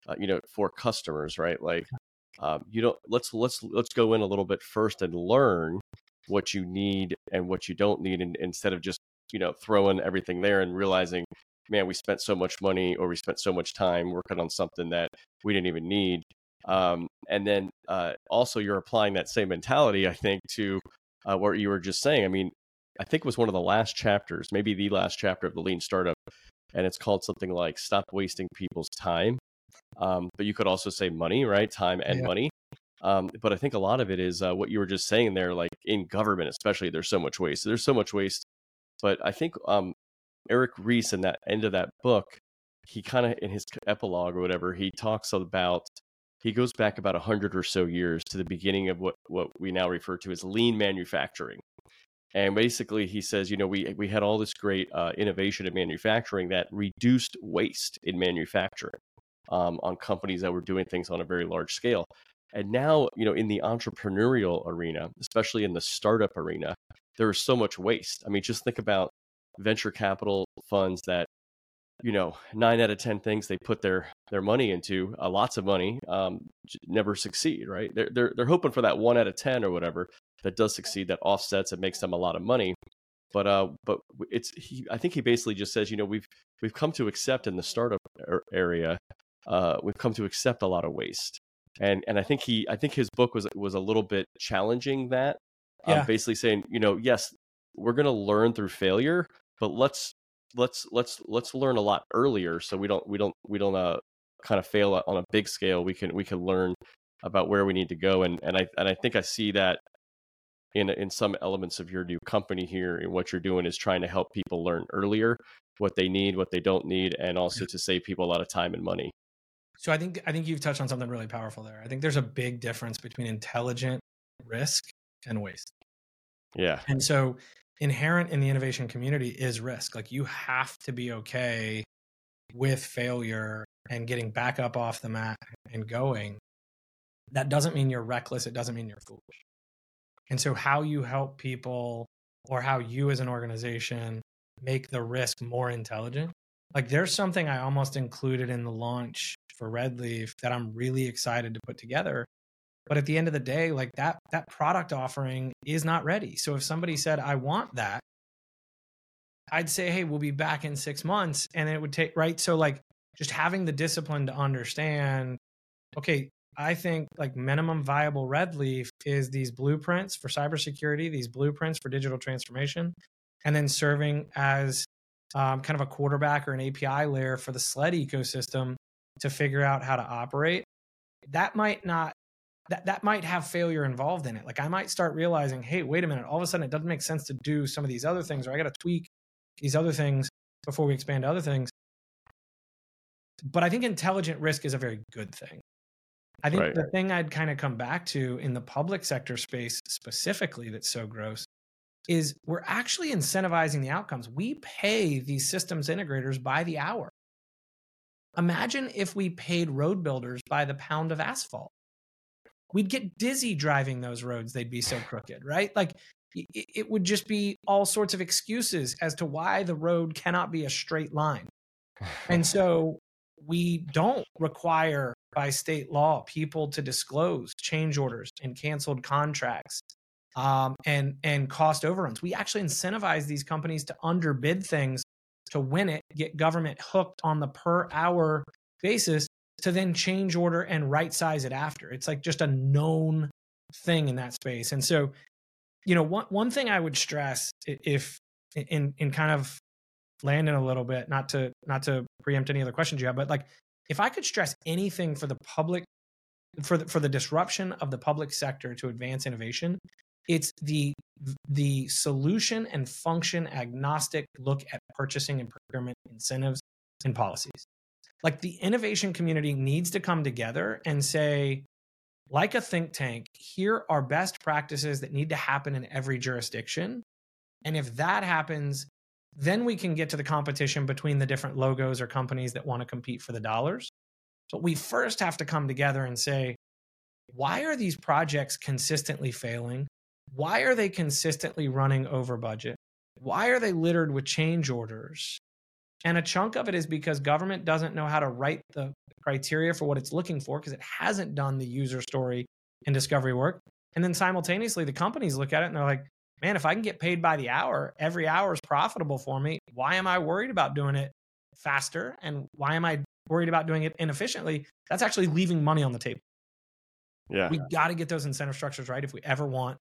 uh, you know for customers, right? Like um, you don't let's let's let's go in a little bit first and learn what you need and what you don't need, and instead of just you know throwing everything there and realizing man we spent so much money or we spent so much time working on something that we didn't even need um, and then uh, also you're applying that same mentality i think to uh, what you were just saying i mean i think it was one of the last chapters maybe the last chapter of the lean startup and it's called something like stop wasting people's time um, but you could also say money right time and yeah. money um, but I think a lot of it is uh, what you were just saying there, like in government, especially, there's so much waste. There's so much waste. But I think um, Eric Ries in that end of that book, he kind of, in his epilogue or whatever, he talks about, he goes back about 100 or so years to the beginning of what, what we now refer to as lean manufacturing. And basically, he says, you know, we, we had all this great uh, innovation in manufacturing that reduced waste in manufacturing um, on companies that were doing things on a very large scale. And now, you know, in the entrepreneurial arena, especially in the startup arena, there is so much waste. I mean, just think about venture capital funds that, you know, nine out of ten things they put their their money into, uh, lots of money, um, never succeed. Right? They're they're they're hoping for that one out of ten or whatever that does succeed, that offsets and makes them a lot of money. But uh, but it's he. I think he basically just says, you know, we've we've come to accept in the startup area, uh, we've come to accept a lot of waste and and I think he I think his book was was a little bit challenging that um, yeah. um, basically saying you know yes we're going to learn through failure but let's let's let's let's learn a lot earlier so we don't we don't we don't uh, kind of fail on a big scale we can we can learn about where we need to go and and I and I think I see that in in some elements of your new company here and what you're doing is trying to help people learn earlier what they need what they don't need and also to save people a lot of time and money so I think I think you've touched on something really powerful there. I think there's a big difference between intelligent risk and waste. Yeah. And so inherent in the innovation community is risk. Like you have to be okay with failure and getting back up off the mat and going. That doesn't mean you're reckless, it doesn't mean you're foolish. And so how you help people or how you as an organization make the risk more intelligent like there's something I almost included in the launch for RedLeif that I'm really excited to put together. But at the end of the day, like that that product offering is not ready. So if somebody said, I want that, I'd say, hey, we'll be back in six months. And it would take right. So like just having the discipline to understand, okay, I think like minimum viable RedLeif is these blueprints for cybersecurity, these blueprints for digital transformation, and then serving as um, kind of a quarterback or an API layer for the sled ecosystem to figure out how to operate, that might not that that might have failure involved in it. Like I might start realizing, hey, wait a minute, all of a sudden it doesn't make sense to do some of these other things, or I got to tweak these other things before we expand to other things. But I think intelligent risk is a very good thing. I think right. the thing I'd kind of come back to in the public sector space specifically that's so gross is we're actually incentivizing the outcomes. We pay these systems integrators by the hour. Imagine if we paid road builders by the pound of asphalt. We'd get dizzy driving those roads. They'd be so crooked, right? Like it would just be all sorts of excuses as to why the road cannot be a straight line. And so we don't require by state law people to disclose change orders and canceled contracts um, and and cost overruns. We actually incentivize these companies to underbid things to win it, get government hooked on the per hour basis to then change order and right size it after. It's like just a known thing in that space. And so, you know, one one thing I would stress if in in kind of landing a little bit, not to not to preempt any other questions you have, but like if I could stress anything for the public for the, for the disruption of the public sector to advance innovation, it's the the solution and function agnostic look at purchasing and procurement incentives and policies. Like the innovation community needs to come together and say, like a think tank, here are best practices that need to happen in every jurisdiction. And if that happens, then we can get to the competition between the different logos or companies that want to compete for the dollars. But we first have to come together and say, why are these projects consistently failing? Why are they consistently running over budget? Why are they littered with change orders? And a chunk of it is because government doesn't know how to write the criteria for what it's looking for because it hasn't done the user story and discovery work. And then simultaneously, the companies look at it and they're like, man, if I can get paid by the hour, every hour is profitable for me. Why am I worried about doing it faster? And why am I worried about doing it inefficiently? That's actually leaving money on the table. Yeah. We got to get those incentive structures right if we ever want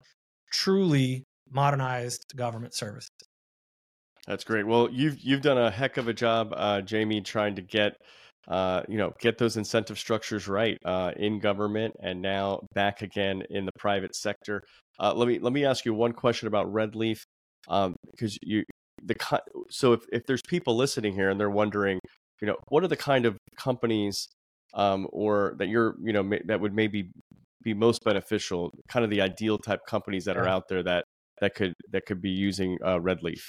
truly modernized government services. That's great. Well, you've you've done a heck of a job, uh, Jamie, trying to get uh, you know get those incentive structures right uh, in government and now back again in the private sector. Uh, let me let me ask you one question about RedLeif um, because you the so if if there's people listening here and they're wondering, you know, what are the kind of companies um, or that you're you know that would maybe be most beneficial, kind of the ideal type companies that are out there that that could that could be using uh, RedLeif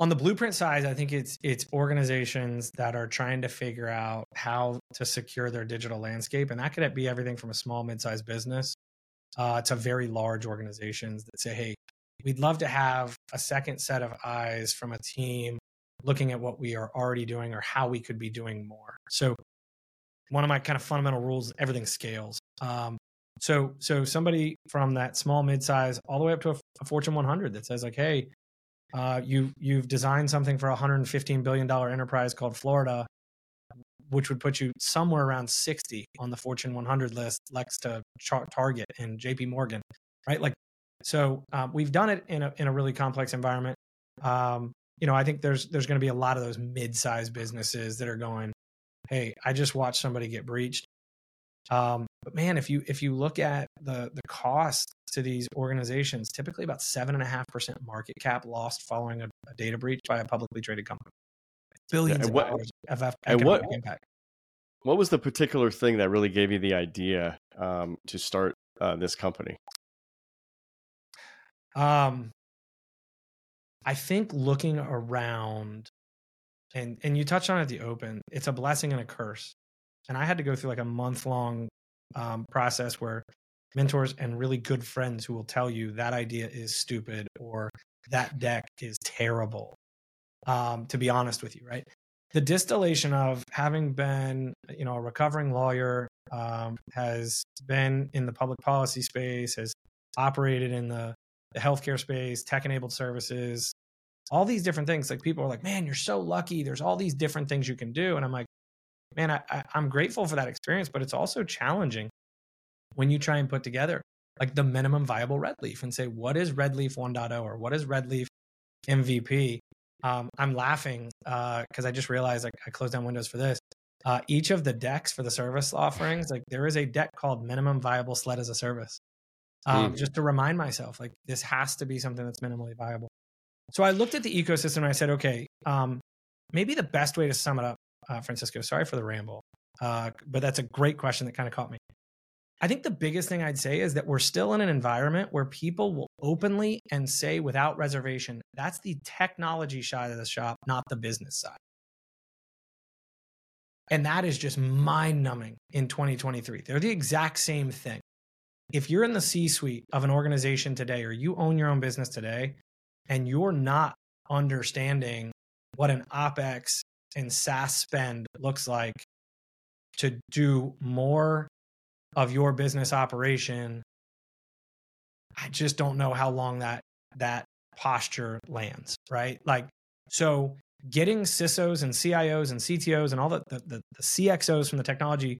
on the blueprint side i think it's it's organizations that are trying to figure out how to secure their digital landscape and that could be everything from a small mid-sized business uh, to very large organizations that say hey we'd love to have a second set of eyes from a team looking at what we are already doing or how we could be doing more. So one of my kind of fundamental rules everything scales. Um, so so somebody from that small mid-size all the way up to a, a fortune 100 that says like hey uh, you you've designed something for a 115 billion dollar enterprise called Florida, which would put you somewhere around 60 on the Fortune 100 list, next to Target and J.P. Morgan, right? Like, so um, we've done it in a in a really complex environment. Um, you know, I think there's there's going to be a lot of those mid-sized businesses that are going, "Hey, I just watched somebody get breached. Um, but man, if you if you look at the the cost to these organizations, typically about seven and a half percent market cap lost following a, a, data breach by a publicly traded company. Billions yeah, what, of dollars of what, impact. What was the particular thing that really gave you the idea um, to start uh, this company? Um, I think looking around, and and you touched on it at the open. It's a blessing and a curse and I had to go through like a month long um, process where mentors and really good friends who will tell you that idea is stupid or that deck is terrible. Um, to be honest with you, right? The distillation of having been, you know, a recovering lawyer, um, has been in the public policy space, has operated in the, the healthcare space, tech enabled services, all these different things. Like people are like, man, you're so lucky. There's all these different things you can do. And I'm like, man, I, I, I'm grateful for that experience, but it's also challenging when you try and put together like the minimum viable RedLeif and say, what is RedLeif 1.0 or what is RedLeif MVP? Um, I'm laughing because uh, I just realized like, I closed down Windows for this. Uh, each of the decks for the service offerings, like there is a deck called minimum viable sled as a service. Um, mm. Just to remind myself, like this has to be something that's minimally viable. So I looked at the ecosystem and I said, okay, um, maybe the best way to sum it up uh, Francisco. Sorry for the ramble, uh, but that's a great question that kind of caught me. I think the biggest thing I'd say is that we're still in an environment where people will openly and say without reservation, that's the technology side of the shop, not the business side. And that is just mind numbing in 2023. They're the exact same thing. If you're in the C suite of an organization today, or you own your own business today, and you're not understanding what an OPEX and SaaS spend looks like to do more of your business operation, I just don't know how long that that posture lands, right? Like, so getting CISOs and CIOs and CTOs and all the, the, the, the CXOs from the technology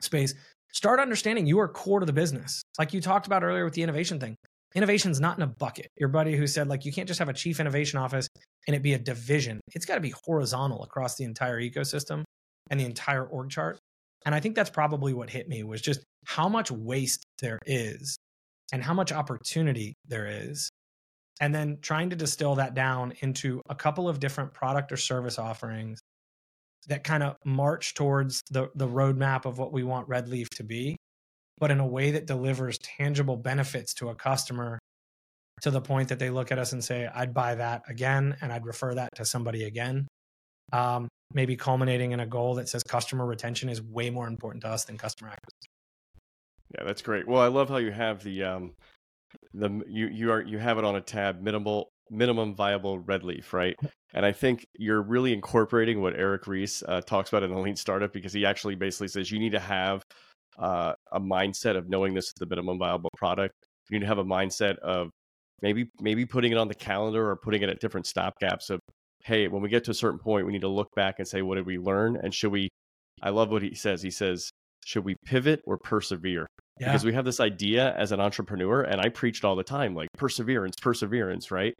space start understanding you are core to the business. Like you talked about earlier with the innovation thing. Innovation's not in a bucket. Your buddy who said, like, you can't just have a chief innovation office and it be a division. It's got to be horizontal across the entire ecosystem and the entire org chart. And I think that's probably what hit me was just how much waste there is and how much opportunity there is. And then trying to distill that down into a couple of different product or service offerings that kind of march towards the, the roadmap of what we want RedLeif to be but in a way that delivers tangible benefits to a customer to the point that they look at us and say, I'd buy that again and I'd refer that to somebody again. Um, maybe culminating in a goal that says customer retention is way more important to us than customer acquisition. Yeah, that's great. Well, I love how you have the um, the you you are you have it on a tab minimal minimum viable RedLeif, right? And I think you're really incorporating what Eric Ries uh, talks about in the Lean Startup because he actually basically says you need to have uh, a mindset of knowing this is the minimum viable product. You need to have a mindset of maybe maybe putting it on the calendar or putting it at different stopgaps of hey, when we get to a certain point, we need to look back and say, what did we learn? And should we, I love what he says. He says, should we pivot or persevere? Yeah. Because we have this idea as an entrepreneur, and I preached all the time, like perseverance, perseverance, right?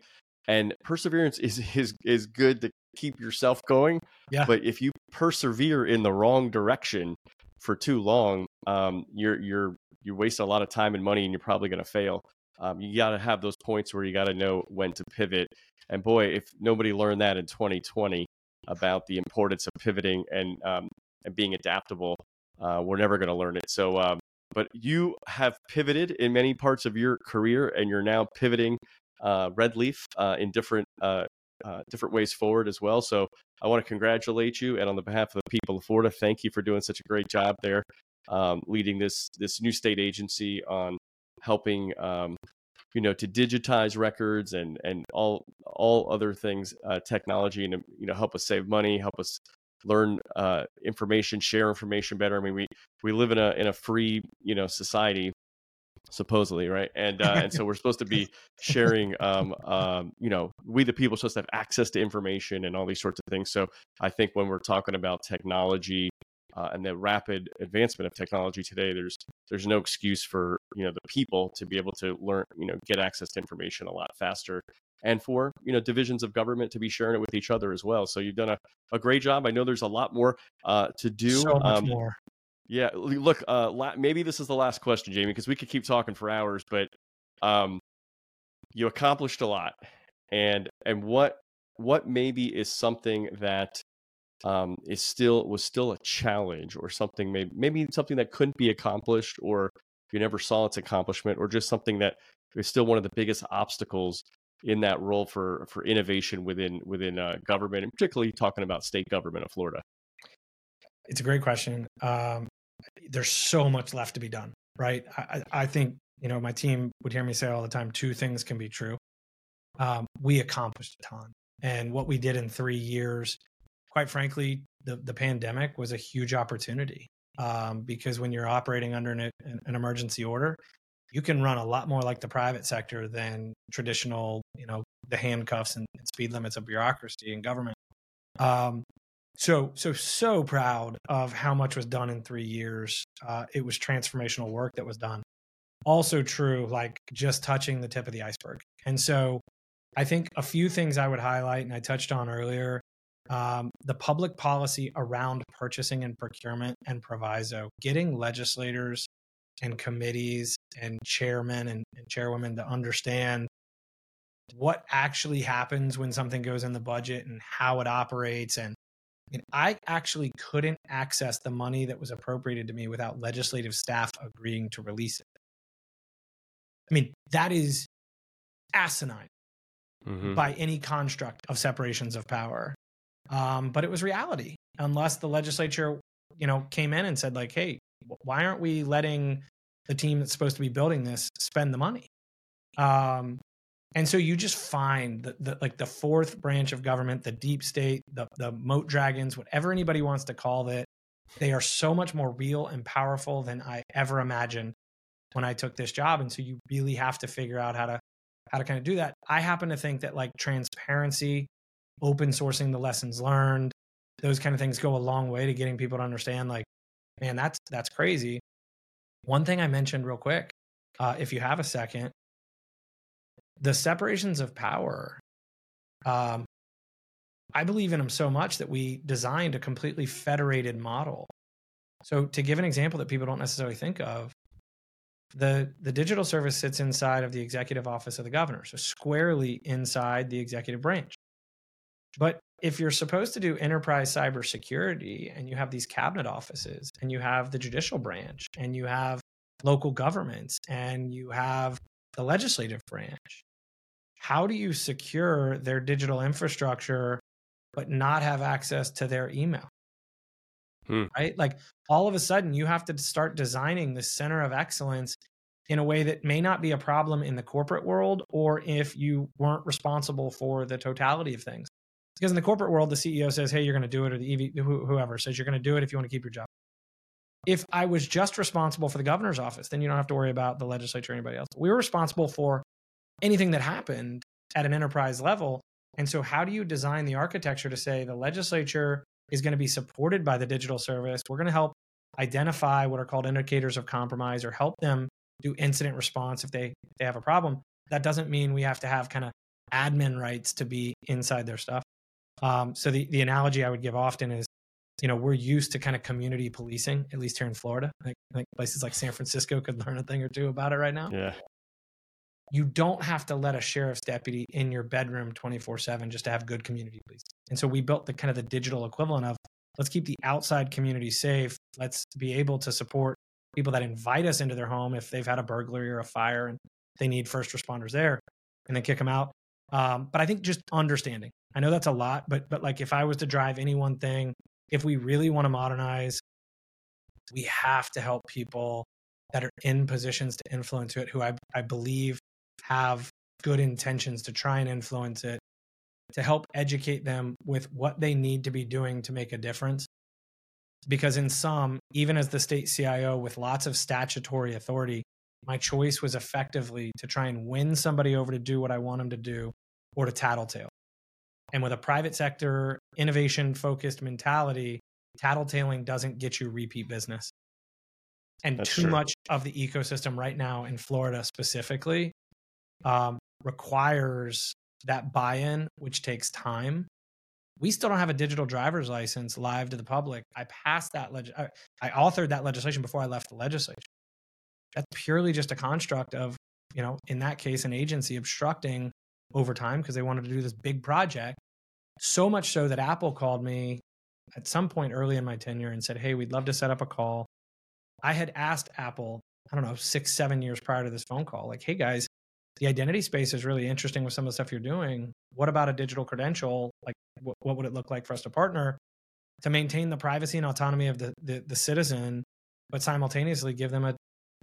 And perseverance is is is good to keep yourself going. Yeah. But if you persevere in the wrong direction for too long, um, you're you're you waste a lot of time and money, and you're probably going to fail. Um, you got to have those points where you got to know when to pivot and boy, if nobody learned that in 2020 about the importance of pivoting and um, and being adaptable, uh, we're never going to learn it. So, um, but you have pivoted in many parts of your career, and you're now pivoting uh, RedLeif uh, in different uh, different ways forward as well. So, I want to congratulate you, and on the behalf of the people of Florida, thank you for doing such a great job there, um, leading this this new state agency on helping um, you know to digitize records and and all all other things uh, technology and you know help us save money help us learn uh, information share information better i mean we we live in a in a free you know society supposedly right and uh, and so we're supposed to be sharing um, um you know we the people supposed to have access to information and all these sorts of things so i think when we're talking about technology uh, and the rapid advancement of technology today, there's there's no excuse for you know the people to be able to learn you know get access to information a lot faster, and for you know divisions of government to be sharing it with each other as well. So you've done a, a great job. I know there's a lot more uh, to do. So much um, more. Yeah, look, uh, la- maybe this is the last question, Jamie, because we could keep talking for hours, but um, you accomplished a lot, and and what what maybe is something that um, is still was still a challenge or something maybe maybe something that couldn't be accomplished or you never saw its accomplishment or just something that is still one of the biggest obstacles in that role for for innovation within within uh, government and particularly talking about state government of Florida. It's a great question. Um, there's so much left to be done, right? I, I think you know my team would hear me say all the time: two things can be true. Um, we accomplished a ton, and what we did in three years quite frankly, the, the pandemic was a huge opportunity um, because when you're operating under an, an emergency order, you can run a lot more like the private sector than traditional, you know, the handcuffs and, speed limits of bureaucracy and government. Um, so, so, so proud of how much was done in three years. Uh, it was transformational work that was done. Also true, like just touching the tip of the iceberg. And so, I think a few things I would highlight, and I touched on earlier, um, the public policy around purchasing and procurement and proviso, getting legislators and committees and chairmen and, and chairwomen to understand what actually happens when something goes in the budget and how it operates and and I actually couldn't access the money that was appropriated to me without legislative staff agreeing to release it. I mean, that is asinine mm-hmm. by any construct of separations of power. Um, but it was reality unless the legislature, you know, came in and said like, "Hey, why aren't we letting the team that's supposed to be building this spend the money?" Um, and so you just find that the, like the fourth branch of government, the deep state, the the moat dragons, whatever anybody wants to call it, they are so much more real and powerful than I ever imagined when I took this job. And so you really have to figure out how to how to kind of do that. I happen to think that like transparency open sourcing the lessons learned those kind of things go a long way to getting people to understand like man that's that's crazy one thing i mentioned real quick uh, if you have a second the separations of power um, i believe in them so much that we designed a completely federated model. So to give an example that people don't necessarily think of the the digital service sits inside of the executive office of the governor so squarely inside the executive branch. But if you're supposed to do enterprise cybersecurity and you have these cabinet offices and you have the judicial branch and you have local governments and you have the legislative branch, how do you secure their digital infrastructure but not have access to their email? Hmm. Right? Like all of a sudden, you have to start designing the center of excellence in a way that may not be a problem in the corporate world or if you weren't responsible for the totality of things. Because in the corporate world, the CEO says, "Hey, you're going to do it," or the EV, whoever says you're going to do it if you want to keep your job. If I was just responsible for the governor's office, then you don't have to worry about the legislature or anybody else. We were responsible for anything that happened at an enterprise level. And so, how do you design the architecture to say the legislature is going to be supported by the digital service? We're going to help identify what are called indicators of compromise or help them do incident response if they if they have a problem. That doesn't mean we have to have kind of admin rights to be inside their stuff. Um, so the the analogy I would give often is, you know, we're used to kind of community policing, at least here in Florida. Like, like places like San Francisco could learn a thing or two about it right now. Yeah. You don't have to let a sheriff's deputy in your bedroom 24 7 just to have good community police. And so we built the kind of the digital equivalent of let's keep the outside community safe. Let's be able to support people that invite us into their home if they've had a burglary or a fire and they need first responders there and then kick them out. Um, but I think just understanding. I know that's a lot, but but like if I was to drive any one thing, if we really want to modernize, we have to help people that are in positions to influence it, who I I believe have good intentions to try and influence it, to help educate them with what they need to be doing to make a difference. Because in some, even as the state CIO with lots of statutory authority, my choice was effectively to try and win somebody over to do what I want them to do or to tattletale. And with a private sector, innovation focused mentality, tattletaling doesn't get you repeat business. And That's too true. much of the ecosystem right now in Florida specifically um, requires that buy in, which takes time. We still don't have a digital driver's license live to the public. I passed that, leg- I, I authored that legislation before I left the legislature. That's purely just a construct of, you know, in that case, an agency obstructing over time because they wanted to do this big project. So much so that Apple called me at some point early in my tenure and said, Hey, we'd love to set up a call. I had asked Apple, I don't know, six, seven years prior to this phone call, like, Hey guys, the identity space is really interesting with some of the stuff you're doing. What about a digital credential? Like, what, what would it look like for us to partner to maintain the privacy and autonomy of the, the, the citizen, but simultaneously give them an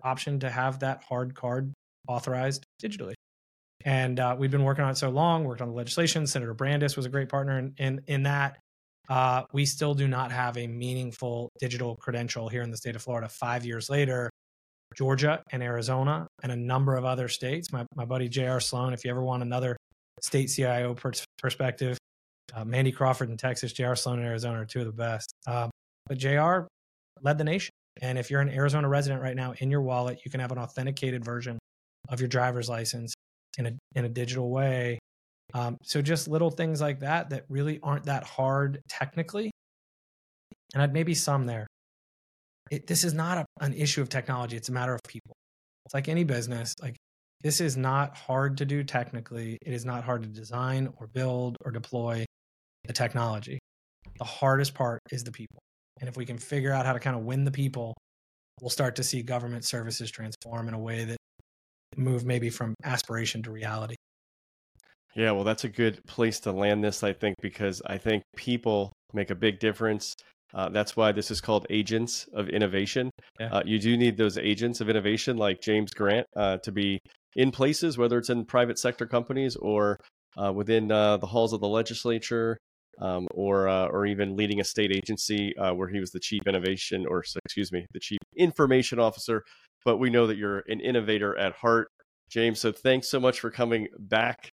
option to have that hard card authorized digitally? And uh, we've been working on it so long, worked on the legislation. Senator Brandes was a great partner in, in, in that. Uh, we still do not have a meaningful digital credential here in the state of Florida. Five years later, Georgia and Arizona and a number of other states. My, my buddy J.R. Sloan, if you ever want another state CIO pers- perspective, uh, Mandy Crawford in Texas, J.R. Sloan in Arizona are two of the best. Um, but J.R. led the nation. And if you're an Arizona resident right now, in your wallet, you can have an authenticated version of your driver's license in a in a digital way. Um, so just little things like that that really aren't that hard technically, and I'd maybe some there. It, this is not a, an issue of technology; it's a matter of people. It's like any business. Like this is not hard to do technically. It is not hard to design or build or deploy the technology. The hardest part is the people, and if we can figure out how to kind of win the people, we'll start to see government services transform in a way that move maybe from aspiration to reality. Yeah, well, that's a good place to land this, I think, because I think people make a big difference. Uh, that's why this is called agents of innovation. Yeah. Uh, you do need those agents of innovation like James Grant uh, to be in places, whether it's in private sector companies or uh, within uh, the halls of the legislature, um, or uh, or even leading a state agency uh, where he was the chief innovation, or excuse me, the chief information officer. But we know that you're an innovator at heart, James. So thanks so much for coming back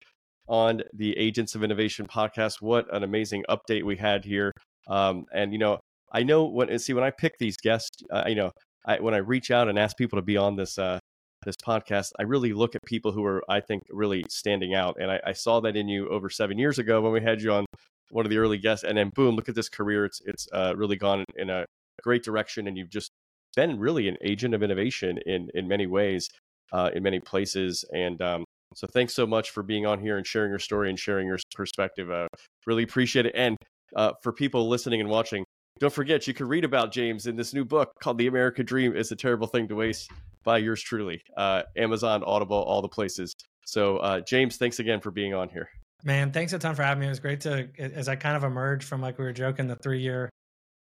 on the Agents of Innovation podcast. What an amazing update we had here. Um, and you know, I know when see when I pick these guests, uh, you know, I, when I reach out and ask people to be on this uh, this podcast, I really look at people who are I think really standing out. And I, I saw that in you over seven years ago when we had you on one of the early guests, and then boom, look at this career. It's it's uh, really gone in a great direction, and you've just been really an agent of innovation in in many ways, uh, in many places, and um, so thanks so much for being on here and sharing your story and sharing your perspective. Uh, really appreciate it. And uh, for people listening and watching, don't forget you can read about James in this new book called The American Dream is a Terrible Thing to Waste by yours truly. Uh, Amazon, Audible, all the places. So uh, James, thanks again for being on here. Man, thanks a ton for having me. It was great to, as I kind of emerged from like we were joking, the three year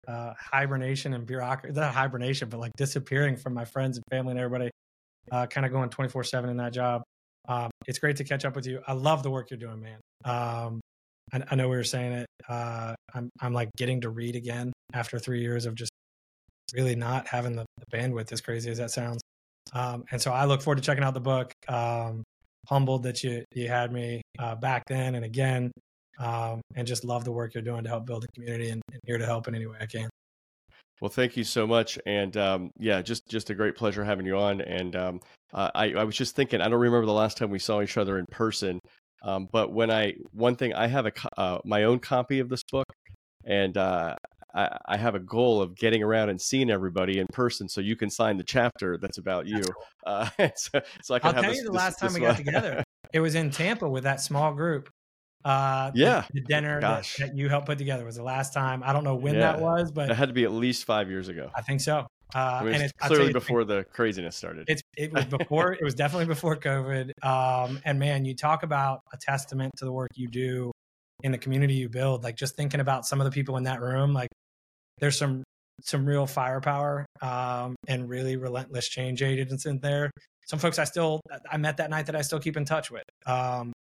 uh, hibernation and bureaucracy, not hibernation, but like disappearing from my friends and family and everybody, uh, kind of going 24 7 in that job. Um, it's great to catch up with you. I love the work you're doing, man. Um, I, I know we were saying it. Uh, I'm, I'm like getting to read again after three years of just really not having the, the bandwidth, as crazy as that sounds. Um, and so I look forward to checking out the book. Um, humbled that you you had me uh, back then and again, um, and just love the work you're doing to help build the community and, and here to help in any way I can. Well, thank you so much, and um, yeah, just just a great pleasure having you on. And um, uh, I, I was just thinking, I don't remember the last time we saw each other in person, um, but when I one thing I have a uh, my own copy of this book, and uh, I, I, have a goal of getting around and seeing everybody in person, so you can sign the chapter that's about you. That's cool. uh, so, so, I can I'll tell this, you the this, last time we got together. It was in Tampa with that small group. Uh, yeah, the, the dinner that, that, you helped put together was the last time. I don't know when yeah. that was, but it had to be at least five years ago. I think so. Uh, it and it's clearly before the craziness started. It's it was before it was definitely before COVID. Um, and man, you talk about a testament to the work you do in the community you build. Like just thinking about some of the people in that room, like there's some some real firepower um, and really relentless change agents in there. Some folks I still I met that night that I still keep in touch with. Um,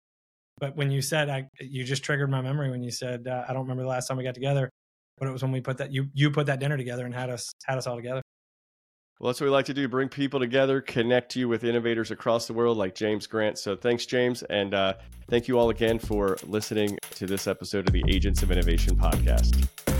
but when you said I, you just triggered my memory when you said uh, I don't remember the last time we got together, but it was when we put that you you put that dinner together and had us had us all together. Well, that's what we like to do: bring people together, connect you with innovators across the world, like James Grant. So, thanks, James, and uh, thank you all again for listening to this episode of the Agents of Innovation podcast.